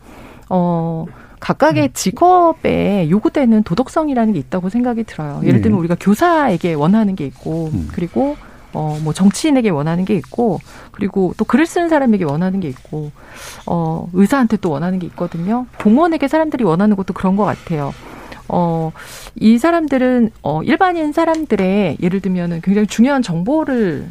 어 각각의 직업에 요구되는 도덕성이라는 게 있다고 생각이 들어요. 예를 네. 들면 우리가 교사에게 원하는 게 있고 음. 그리고 어, 뭐 정치인에게 원하는 게 있고, 그리고 또 글을 쓰는 사람에게 원하는 게 있고, 어, 의사한테 또 원하는 게 있거든요. 공무원에게 사람들이 원하는 것도 그런 것 같아요. 어, 이 사람들은, 어, 일반인 사람들의 예를 들면은 굉장히 중요한 정보를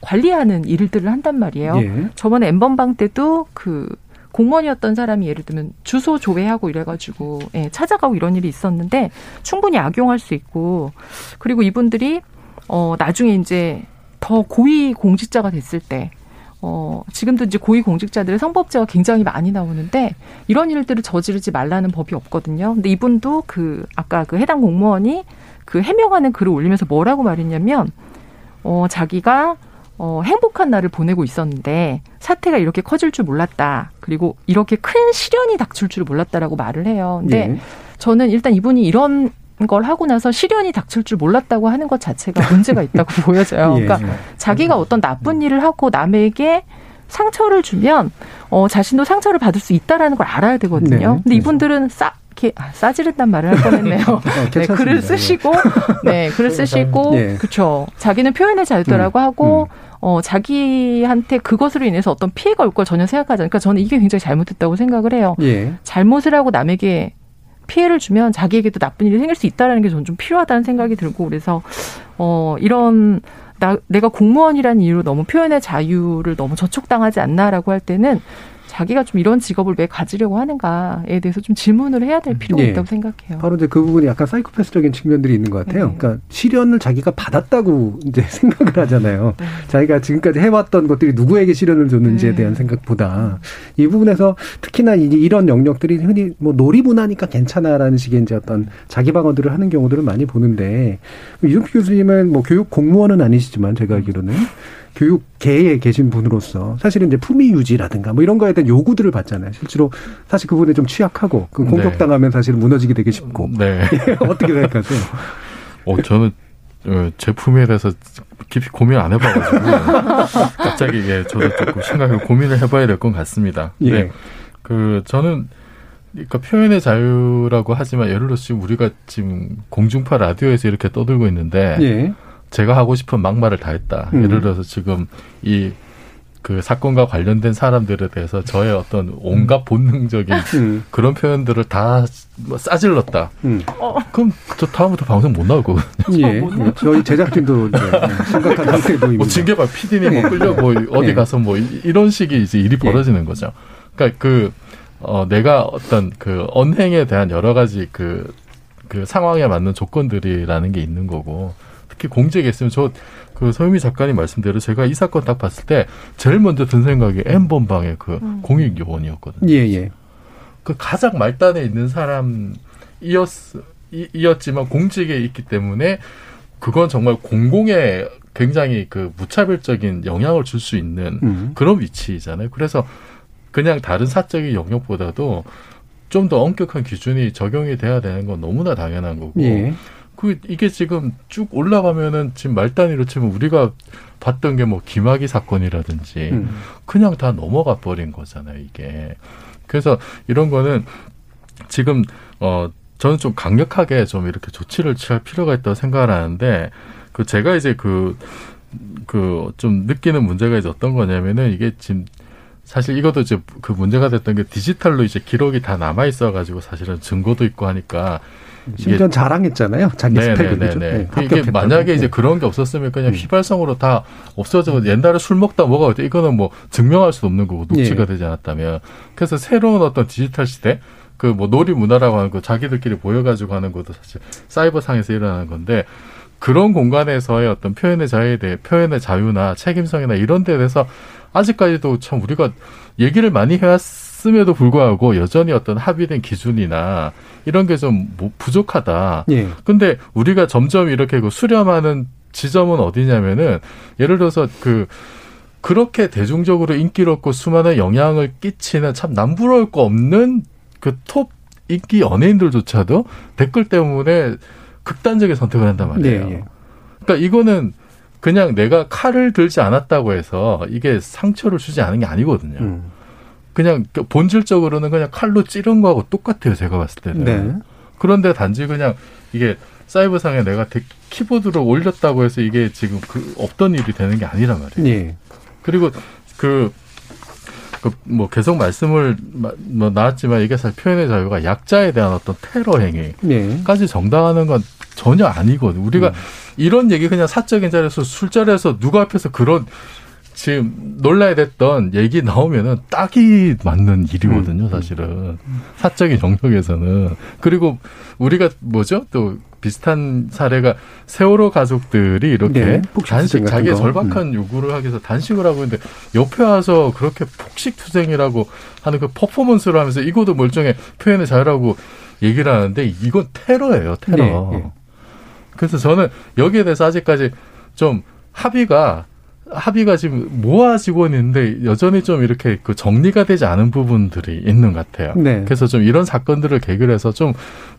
관리하는 일들을 한단 말이에요. 예. 저번에 엠번방 때도 그 공무원이었던 사람이 예를 들면 주소 조회하고 이래가지고 예, 찾아가고 이런 일이 있었는데 충분히 악용할 수 있고 그리고 이분들이 어 나중에 이제 더 고위 공직자가 됐을 때 어, 지금도 이제 고위 공직자들의 성범죄가 굉장히 많이 나오는데 이런 일들을 저지르지 말라는 법이 없거든요. 근데 이분도 그 아까 그 해당 공무원이 그 해명하는 글을 올리면서 뭐라고 말했냐면 어, 자기가 어, 행복한 날을 보내고 있었는데 사태가 이렇게 커질 줄 몰랐다. 그리고 이렇게 큰 시련이 닥칠 줄 몰랐다라고 말을 해요. 근데 예. 저는 일단 이분이 이런 걸 하고 나서 시련이 닥칠 줄 몰랐다고 하는 것 자체가 문제가 있다고 [LAUGHS] 보여져요. 예. 그러니까 자기가 어떤 나쁜 일을 하고 남에게 상처를 주면 어 자신도 상처를 받을 수 있다라는 걸 알아야 되거든요. 네. 근데 이분들은 싸 이렇게 아, 싸지른단 말을 할 뻔했네요. [LAUGHS] 어, 네, 글을 쓰시고 네, 글을 쓰시고 네. 그렇죠. 자기는 표현의 자유도라고 음, 하고 음. 어, 자기한테 그것으로 인해서 어떤 피해가 올 걸 전혀 생각하지 않으니까 저는 이게 굉장히 잘못됐다고 생각을 해요. 예. 잘못을 하고 남에게 피해를 주면 자기에게도 나쁜 일이 생길 수 있다라는 게 저는 좀 필요하다는 생각이 들고 그래서 어 이런 나 내가 공무원이라는 이유로 너무 표현의 자유를 너무 저촉당하지 않나라고 할 때는 자기가 좀 이런 직업을 왜 가지려고 하는가에 대해서 좀 질문을 해야 될 필요가 네. 있다고 생각해요. 바로 이제 그 부분이 약간 사이코패스적인 측면들이 있는 것 같아요. 네. 그러니까 시련을 자기가 받았다고 이제 [LAUGHS] 생각을 하잖아요. 네. 자기가 지금까지 해왔던 것들이 누구에게 시련을 줬는지에 네. 대한 생각보다 이 부분에서 특히나 이런 영역들이 흔히 뭐 놀이문화니까 괜찮아라는 식의 이제 어떤 자기 방어들을 하는 경우들을 많이 보는데 이준표 교수님은 뭐 교육 공무원은 아니시지만 제가 알기로는 교육계에 계신 분으로서 사실은 이제 품위 유지라든가 뭐 이런 거에 대한 요구들을 받잖아요. 실제로 사실 그분에 좀 취약하고 그 네. 공격당하면 사실은 무너지게 되게 쉽고. 네. [LAUGHS] 어떻게 생각하세요? 어, 저는 어, 제품에 대해서 깊이 고민 안 해봐가지고 [LAUGHS] 갑자기 예, 저도 조금 생각해 고민을 해봐야 될 것 같습니다. 예. 네. 그 저는 그러니까 표현의 자유라고 하지만 예를 들어서 지금 우리가 지금 공중파 라디오에서 이렇게 떠들고 있는데 예. 제가 하고 싶은 막말을 다 했다. 음. 예를 들어서 지금 이 그 사건과 관련된 사람들에 대해서 저의 어떤 온갖 본능적인 음. 그런 표현들을 다뭐 싸질렀다. 음. 어. 그럼 저 다음부터 방송 못 거거든요. 예. 저희 제작진도 [LAUGHS] 심각한 상태에 보입니다. 뭐 징계발 PD님 뭐 끌려 뭐 어디 예. 가서 뭐 이런 식의 이제 일이 예. 벌어지는 거죠. 그러니까 그 어, 내가 어떤 그 언행에 대한 여러 가지 그, 그 상황에 맞는 조건들이라는 게 있는 거고, 특히 공직에 있으면 저 그 서유미 작가님 말씀대로 제가 이 사건 딱 봤을 때 제일 먼저 든 생각이 N번방의 그 음. 공익 요원이었거든요. 예, 예. 그 가장 말단에 있는 사람이었, 이었지만 공직에 있기 때문에 그건 정말 공공에 굉장히 그 무차별적인 영향을 줄 수 있는 음. 그런 위치잖아요. 그래서 그냥 다른 사적인 영역보다도 좀 더 엄격한 기준이 적용이 돼야 되는 건 너무나 당연한 거고. 예. 그 이게 지금 쭉 올라가면은 지금 말 단위로 치면 우리가 봤던 게 뭐 김학의 사건이라든지 음. 그냥 다 넘어가 버린 거잖아요, 이게. 그래서 이런 거는 지금 어 저는 좀 강력하게 좀 이렇게 조치를 취할 필요가 있다고 생각을 하는데 그 제가 이제 그 그 좀 느끼는 문제가 이제 어떤 거냐면은 이게 지금 사실 이것도 이제 그 문제가 됐던 게 디지털로 이제 기록이 다 남아 있어 가지고 사실은 증거도 있고 하니까 심지어 자랑했잖아요. 자기 네, 스펙을 네, 네, 네. 이게 만약에 이제 그런 게 없었으면 그냥 음. 휘발성으로 다 없어져. 옛날에 술 먹다 뭐가 어때? 이거는 뭐 증명할 수 없는 거고 녹취가 예. 되지 않았다면. 그래서 새로운 어떤 디지털 시대 그뭐 놀이 문화라고 하는 거 자기들끼리 모여가지고 하는 것도 사실 사이버 상에서 일어나는 건데 그런 공간에서의 어떤 표현의 자유에 대해 표현의 자유나 책임성이나 이런 데에 대해서 아직까지도 참 우리가 얘기를 많이 해왔. 있음에도 불구하고 여전히 어떤 합의된 기준이나 이런 게좀 뭐 부족하다. 예. 근데 우리가 점점 이렇게 그 수렴하는 지점은 어디냐면은 예를 들어서 그 그렇게 대중적으로 인기롭고 수많은 영향을 끼치는 참 남부러울 거 없는 그 톱 인기 연예인들조차도 댓글 때문에 극단적인 선택을 한단 말이에요. 네, 예. 그러니까 이거는 그냥 내가 칼을 들지 않았다고 해서 이게 상처를 주지 않은 게 아니거든요. 음. 그냥 그 본질적으로는 그냥 칼로 찌른 거하고 똑같아요. 제가 봤을 때는. 네. 그런데 단지 그냥 이게 사이버상에 내가 키보드로 올렸다고 해서 이게 지금 그 없던 일이 되는 게 아니란 말이에요. 네. 그리고 그, 그, 뭐, 계속 말씀을, 뭐, 나왔지만 이게 사실 표현의 자유가 약자에 대한 어떤 테러 행위까지 네. 정당하는 건 전혀 아니거든. 우리가 음. 이런 얘기 그냥 사적인 자리에서 술자리에서 누가 앞에서 그런 지금 논란이 됐던 얘기 나오면은 딱이 맞는 일이거든요, 음. 사실은. 사적인 영역에서는. 그리고 우리가 뭐죠? 또 비슷한 사례가 세월호 가족들이 이렇게 네, 단식 자기의 절박한 음. 요구를 하기 위해서 단식을 하고 있는데 옆에 와서 그렇게 폭식 투쟁이라고 하는 그 퍼포먼스를 하면서 이것도 멀쩡해 표현의 자유라고 얘기를 하는데 이건 테러예요, 테러. 네, 네. 그래서 저는 여기에 대해서 아직까지 좀 합의가 합의가 지금 모아지고 있는데 여전히 좀 이렇게 그 정리가 되지 않은 부분들이 있는 것 같아요. 네. 그래서 좀 이런 사건들을 계기로 해서 좀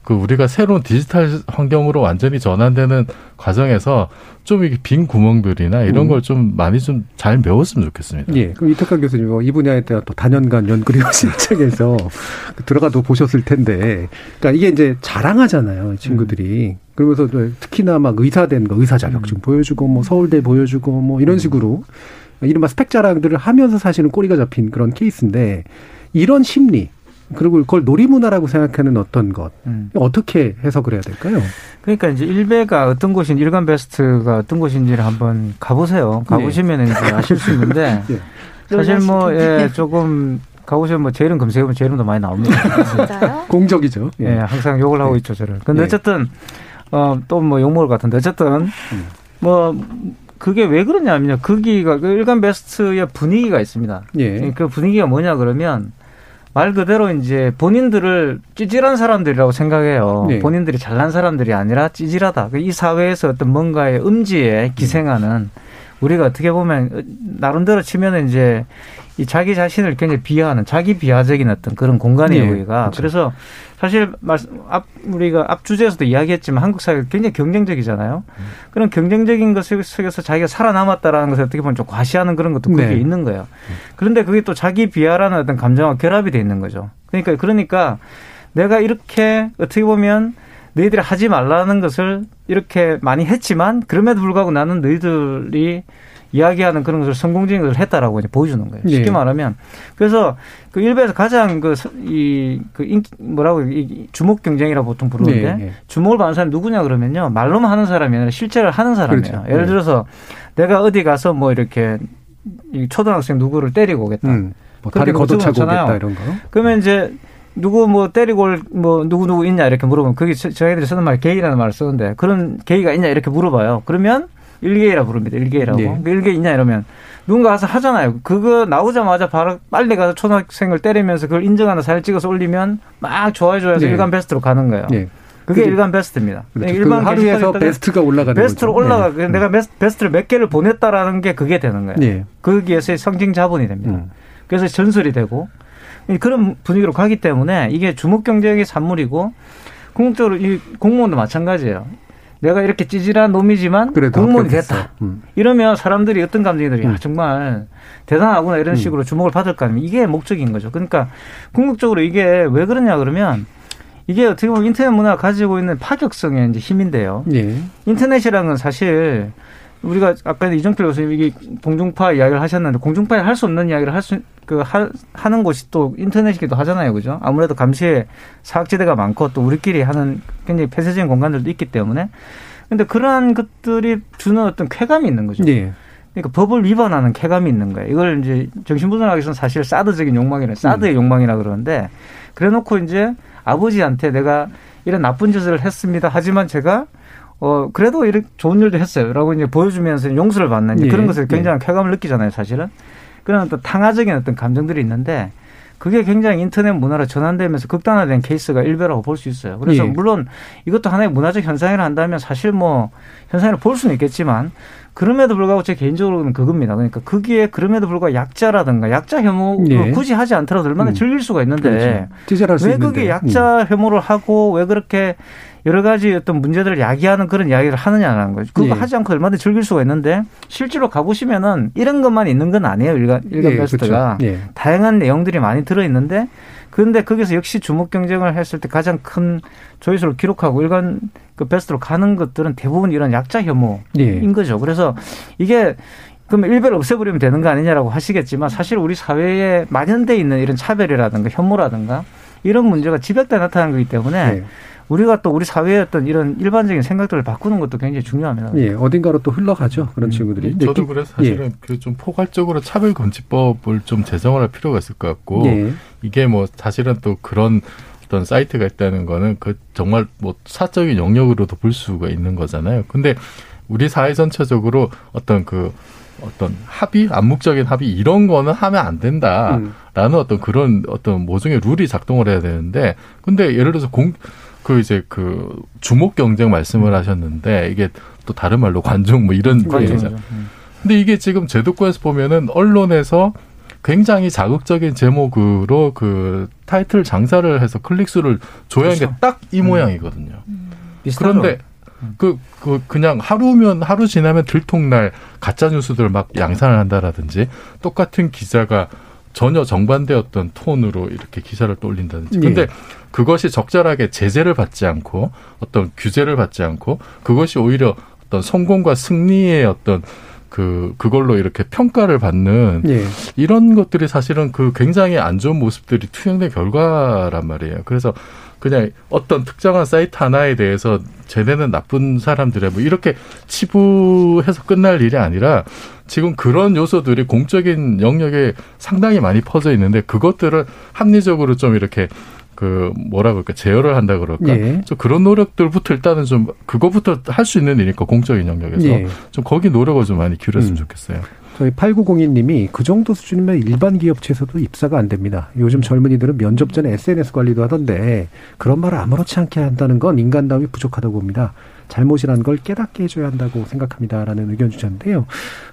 그 우리가 새로운 디지털 환경으로 완전히 전환되는 과정에서 좀 이게 빈 구멍들이나 이런 음. 걸좀 많이 좀 잘 메웠으면 좋겠습니다. 예. 그럼 이태강 교수님 뭐이 분야에 대한 또 단연간 연구리하신 [LAUGHS] 입장에서 들어가도 보셨을 텐데, 그러니까 이게 이제 자랑하잖아요, 친구들이. 음. 그러면서 특히나 막 의사 된 거, 의사 자격증 음. 보여주고, 뭐 서울대 보여주고, 뭐 이런 음. 식으로 이른바 스펙 자랑들을 하면서 사실은 꼬리가 잡힌 그런 케이스인데 이런 심리, 그리고 그걸 놀이문화라고 생각하는 어떤 것 음. 어떻게 해석을 해야 될까요? 그러니까 이제 일베가 어떤 곳인 일간 베스트가 어떤 곳인지를 한번 가보세요. 가보시면 네. 이제 아실 수 있는데 네. [LAUGHS] 사실 뭐 예, 조금 가보시면 뭐 제 이름 검색해보면 제 이름도 많이 나옵니다. 진짜요? [LAUGHS] 공적이죠. 예, 항상 욕을 하고 네. 있죠 저를. 근데 네. 어쨌든 어, 또 뭐 욕먹을 것 같은데 어쨌든 음. 뭐 그게 왜 그러냐면요. 거기가 그 일간 베스트의 분위기가 있습니다. 예. 그 분위기가 뭐냐 그러면 말 그대로 이제 본인들을 찌질한 사람들이라고 생각해요. 네. 본인들이 잘난 사람들이 아니라 찌질하다. 그이 사회에서 어떤 뭔가의 음지에 기생하는 우리가 어떻게 보면 나름대로 치면은 이제 이 자기 자신을 굉장히 비하하는 자기 비하적인 어떤 그런 공간이에요, 네. 우리가. 그렇죠. 그래서 사실 말씀 앞 우리가 앞 주제에서도 이야기했지만 한국 사회가 굉장히 경쟁적이잖아요. 음. 그런 경쟁적인 것 속에서 자기가 살아남았다라는 것을 어떻게 보면 좀 과시하는 그런 것도 그게 네. 있는 거예요. 그런데 그게 또 자기 비하라는 어떤 감정과 결합이 돼 있는 거죠. 그러니까 그러니까 내가 이렇게 어떻게 보면 너희들이 하지 말라는 것을 이렇게 많이 했지만 그럼에도 불구하고 나는 너희들이 이야기하는 그런 것을 성공적인 것을 했다라고 이제 보여주는 거예요. 쉽게 네. 말하면 그래서 그 일베에서 가장 그이그 그 뭐라고 이 주목 경쟁이라고 보통 부르는데 네, 네. 주목을 받는 사람이 누구냐 그러면요 말로만 하는 사람이 아니라 실제를 하는 사람이에요. 그렇죠. 예를 네. 들어서 내가 어디 가서 뭐 이렇게 이 초등학생 누구를 때리고 오겠다. 음, 뭐 다리 걷어차고 오겠다 이런 거. 그러면 이제 누구 뭐 때리고 올 뭐 누구 누구 있냐 이렇게 물어보면 그게 저희들이 쓰는 말 게이라는 말을 쓰는데 그런 게이가 있냐 이렇게 물어봐요. 그러면 일개이라 부릅니다. 일개이라고. 네. 그 일개 있냐 이러면 누군가 가서 하잖아요. 그거 나오자마자 바로 빨리 가서 초등학생을 때리면서 그걸 인정하는 사진 찍어서 올리면 막 좋아해 줘야서 네. 일간 베스트로 가는 거예요. 네. 그게. 일간 베스트입니다. 그렇죠. 일반 그 하루에서 베스트가 올라가는 베스트로 거죠. 올라가. 네. 내가 베스트를 몇 개를 보냈다라는 게 그게 되는 거예요. 네. 거기에서의 성징 자본이 됩니다. 음. 그래서 전설이 되고 그런 분위기로 가기 때문에 이게 주목 경쟁의 산물이고 궁극적으로 이 공무원도 마찬가지예요. 내가 이렇게 찌질한 놈이지만 공무원이 됐다. 음. 이러면 사람들이 어떤 감정이들이 음. 아, 정말 대단하구나 이런 음. 식으로 주목을 받을까 하면 이게 목적인 거죠. 그러니까 궁극적으로 이게 왜 그러냐 그러면 이게 어떻게 보면 인터넷 문화가 가지고 있는 파격성의 이제 힘인데요. 예. 인터넷이라는 건 사실 우리가 아까 이정필 교수님 이게 공중파 이야기를 하셨는데 공중파에 할 수 없는 이야기를 할 수 그 하는 곳이 또 인터넷이기도 하잖아요, 그죠? 아무래도 감시에 사각지대가 많고 또 우리끼리 하는 굉장히 폐쇄적인 공간들도 있기 때문에 근데 그러한 것들이 주는 어떤 쾌감이 있는 거죠. 예. 그러니까 법을 위반하는 쾌감이 있는 거예요. 이걸 이제 정신분석학에서는 사실 사드적인 욕망이라 사드의 음. 욕망이라 그러는데 그래놓고 이제 아버지한테 내가 이런 나쁜 짓을 했습니다. 하지만 제가 어, 그래도 이렇게 좋은 일도 했어요. 라고 이제 보여주면서 용서를 받는 예. 그런 것을 굉장히 예. 쾌감을 느끼잖아요, 사실은. 그런 어떤 탕화적인 어떤 감정들이 있는데 그게 굉장히 인터넷 문화로 전환되면서 극단화된 케이스가 일배라고 볼 수 있어요. 그래서 예. 물론 이것도 하나의 문화적 현상이라 한다면 사실 뭐 현상을 볼 수는 있겠지만 그럼에도 불구하고 제 개인적으로는 그겁니다. 그러니까 거기에 그럼에도 불구하고 약자라든가 약자 혐오를 예. 굳이 하지 않더라도 얼마나 음. 즐길 수가 있는데 그렇죠. 왜 그게 약자 음. 혐오를 하고 왜 그렇게 여러 가지 어떤 문제들을 야기하는 그런 이야기를 하느냐라는 거죠. 그거 예. 하지 않고 얼마든지 즐길 수가 있는데 실제로 가보시면은 이런 것만 있는 건 아니에요. 일간 일간 예, 베스트가 그렇죠. 예. 다양한 내용들이 많이 들어 있는데 그런데 거기서 역시 주목 경쟁을 했을 때 가장 큰 조회수를 기록하고 일간 그 베스트로 가는 것들은 대부분 이런 약자 혐오인 예. 거죠. 그래서 이게 그러면 일배를 없애버리면 되는 거 아니냐라고 하시겠지만 사실 우리 사회에 만연돼 있는 이런 차별이라든가 혐오라든가 이런 문제가 집약돼 나타나는 거기 때문에 네. 우리가 또 우리 사회의 어떤 이런 일반적인 생각들을 바꾸는 것도 굉장히 중요합니다. 예, 어딘가로 또 흘러가죠. 그런 음. 친구들이. 음, 저도 그래서 사실은 예. 그좀 포괄적으로 차별금지법을 좀 제정을 할 필요가 있을 것 같고 예. 이게 뭐 사실은 또 그런 어떤 사이트가 있다는 거는 그 정말 뭐 사적인 영역으로도 볼 수가 있는 거잖아요. 근데 우리 사회 전체적으로 어떤 그 어떤 합의, 암묵적인 합의 이런 거는 하면 안 된다라는 음. 어떤 그런 어떤 모종의 룰이 작동을 해야 되는데 근데 예를 들어서 공 그 이제 그 주목 경쟁 말씀을 하셨는데 이게 또 다른 말로 관중 뭐 이런 얘기잖아요. 음. 근데 이게 지금 제도권에서 보면은 언론에서 굉장히 자극적인 제목으로 그 타이틀 장사를 해서 클릭수를 조회한 그렇죠. 게딱 이 모양이거든요. 음. 그런데 그, 그, 그냥 하루면, 하루 지나면 들통날 가짜뉴스들을 막 양산을 한다라든지 똑같은 기자가 전혀 정반대였던 톤으로 이렇게 기사를 또 올린다든지. 근데 예. 그것이 적절하게 제재를 받지 않고 어떤 규제를 받지 않고 그것이 오히려 어떤 성공과 승리의 어떤 그 그걸로 이렇게 평가를 받는 예. 이런 것들이 사실은 그 굉장히 안 좋은 모습들이 투영된 결과란 말이에요. 그래서 그냥 어떤 특정한 사이트 하나에 대해서 쟤네는 나쁜 사람들이야 뭐 이렇게 치부해서 끝날 일이 아니라 지금 그런 요소들이 공적인 영역에 상당히 많이 퍼져 있는데 그것들을 합리적으로 좀 이렇게 그 뭐라 그럴까 제어를 한다 그럴까 예. 좀 그런 노력들부터 일단은 좀 그거부터 할 수 있는 일이니까 공적인 영역에서 예. 좀 거기 노력을 좀 많이 기울였으면 음. 좋겠어요. 저희 8902님이 그 정도 수준이면 일반 기업체에서도 입사가 안 됩니다. 요즘 젊은이들은 면접 전에 SNS 관리도 하던데 그런 말을 아무렇지 않게 한다는 건 인간다움이 부족하다고 봅니다. 잘못이라는 걸 깨닫게 해줘야 한다고 생각합니다라는 의견 주셨는데요.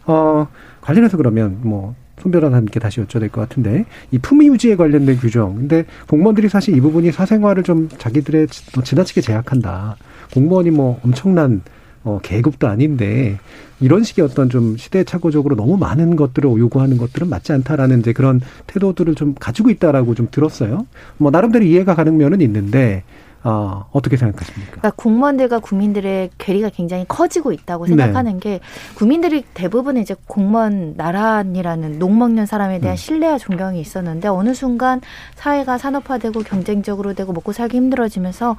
어, 관련해서 그러면 뭐손 변호사님께 다시 여쭤야 될 것 같은데 이 품위 유지에 관련된 규정. 근데 공무원들이 사실 이 부분이 사생활을 좀 자기들의 지나치게 제약한다. 공무원이 뭐 엄청난 어, 계급도 아닌데 이런 식의 어떤 좀 시대착오적으로 너무 많은 것들을 요구하는 것들은 맞지 않다라는 이제 그런 태도들을 좀 가지고 있다라고 좀 들었어요. 뭐 나름대로 이해가 가는 면은 있는데 어, 어떻게 생각하십니까? 그러니까 공무원들과 국민들의 괴리가 굉장히 커지고 있다고 생각하는 네. 게 국민들이 대부분 이제 공무원 나란이라는 녹 먹는 사람에 대한 음. 신뢰와 존경이 있었는데 어느 순간 사회가 산업화되고 경쟁적으로 되고 먹고 살기 힘들어지면서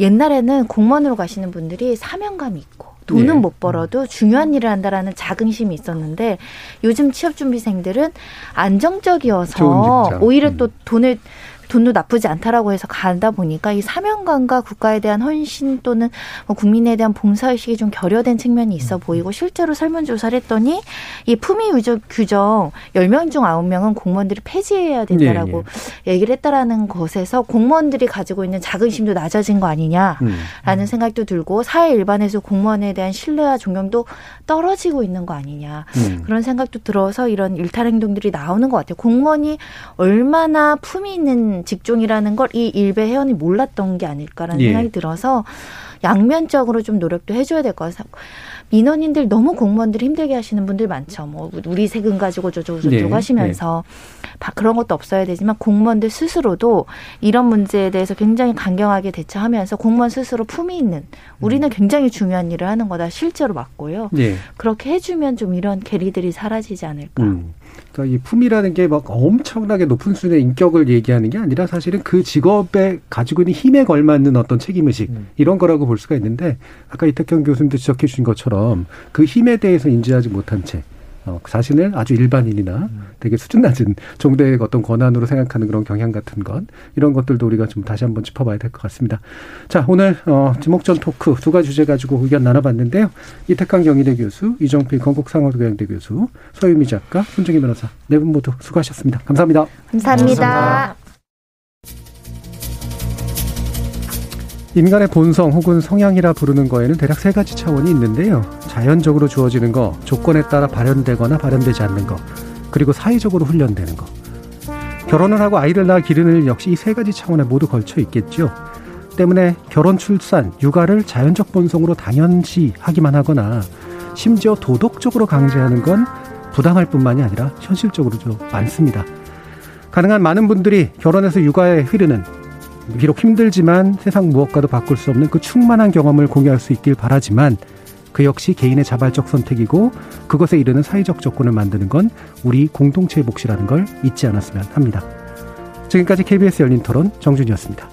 옛날에는 공무원으로 가시는 분들이 사명감이 있고 돈은 예. 못 벌어도 중요한 일을 한다라는 자긍심이 있었는데 요즘 취업 준비생들은 안정적이어서 오히려 또 음. 돈을 돈도 나쁘지 않다라고 해서 가다 보니까 이 사명감과 국가에 대한 헌신 또는 뭐 국민에 대한 봉사의식이 좀 결여된 측면이 있어 음. 보이고 실제로 설문조사를 했더니 이 품위 유적 규정 10명 중 9명은 공무원들이 폐지해야 된다라고 네, 네. 얘기를 했다라는 것에서 공무원들이 가지고 있는 자긍심도 낮아진 거 아니냐라는 음. 생각도 들고 사회 일반에서 공무원에 대한 신뢰와 존경도 떨어지고 있는 거 아니냐 음. 그런 생각도 들어서 이런 일탈 행동들이 나오는 것 같아요. 공무원이 얼마나 품위 있는 직종이라는 걸 이 일베 회원이 몰랐던 게 아닐까라는 예. 생각이 들어서 양면적으로 좀 노력도 해줘야 될 것 같아요. 민원인들 너무 공무원들 힘들게 하시는 분들 많죠. 뭐 우리 세금 가지고 저쩌고 네. 하시면서 네. 그런 것도 없어야 되지만 공무원들 스스로도 이런 문제에 대해서 굉장히 강경하게 대처하면서 공무원 스스로 품위 있는 우리는 음. 굉장히 중요한 일을 하는 거다 실제로 맞고요. 네. 그렇게 해주면 좀 이런 괴리들이 사라지지 않을까. 음. 그러니까 이 품이라는 게 막 엄청나게 높은 수준의 인격을 얘기하는 게 아니라 사실은 그 직업에 가지고 있는 힘에 걸맞는 어떤 책임의식 음. 이런 거라고 볼 수가 있는데 아까 이태경 교수님도 지적해 주신 것처럼 그 힘에 대해서 인지하지 못한 채 어, 자신을 아주 일반인이나 되게 수준 낮은 정도의 어떤 권한으로 생각하는 그런 경향 같은 것 이런 것들도 우리가 좀 다시 한번 짚어봐야 될 것 같습니다. 자 오늘 어, 지목전 토크 두 가지 주제 가지고 의견 나눠봤는데요. 이태강 경희대 교수, 이정필 건국상어교양대 교수, 서유미 작가, 손정희 변호사 네 분 모두 수고하셨습니다. 감사합니다. 감사합니다. 감사합니다. 인간의 본성 혹은 성향이라 부르는 거에는 대략 세 가지 차원이 있는데요. 자연적으로 주어지는 거, 조건에 따라 발현되거나 발현되지 않는 거, 그리고 사회적으로 훈련되는 거. 결혼을 하고 아이를 낳아 기르는 역시 이 세 가지 차원에 모두 걸쳐 있겠죠. 때문에 결혼, 출산, 육아를 자연적 본성으로 당연시 하기만 하거나 심지어 도덕적으로 강제하는 건 부당할 뿐만이 아니라 현실적으로도 많습니다. 가능한 많은 분들이 결혼해서 육아에 흐르는 비록 힘들지만 세상 무엇과도 바꿀 수 없는 그 충만한 경험을 공유할 수 있길 바라지만 그 역시 개인의 자발적 선택이고 그것에 이르는 사회적 조건을 만드는 건 우리 공동체의 몫이라는 걸 잊지 않았으면 합니다. 지금까지 KBS 열린 토론 정준이었습니다.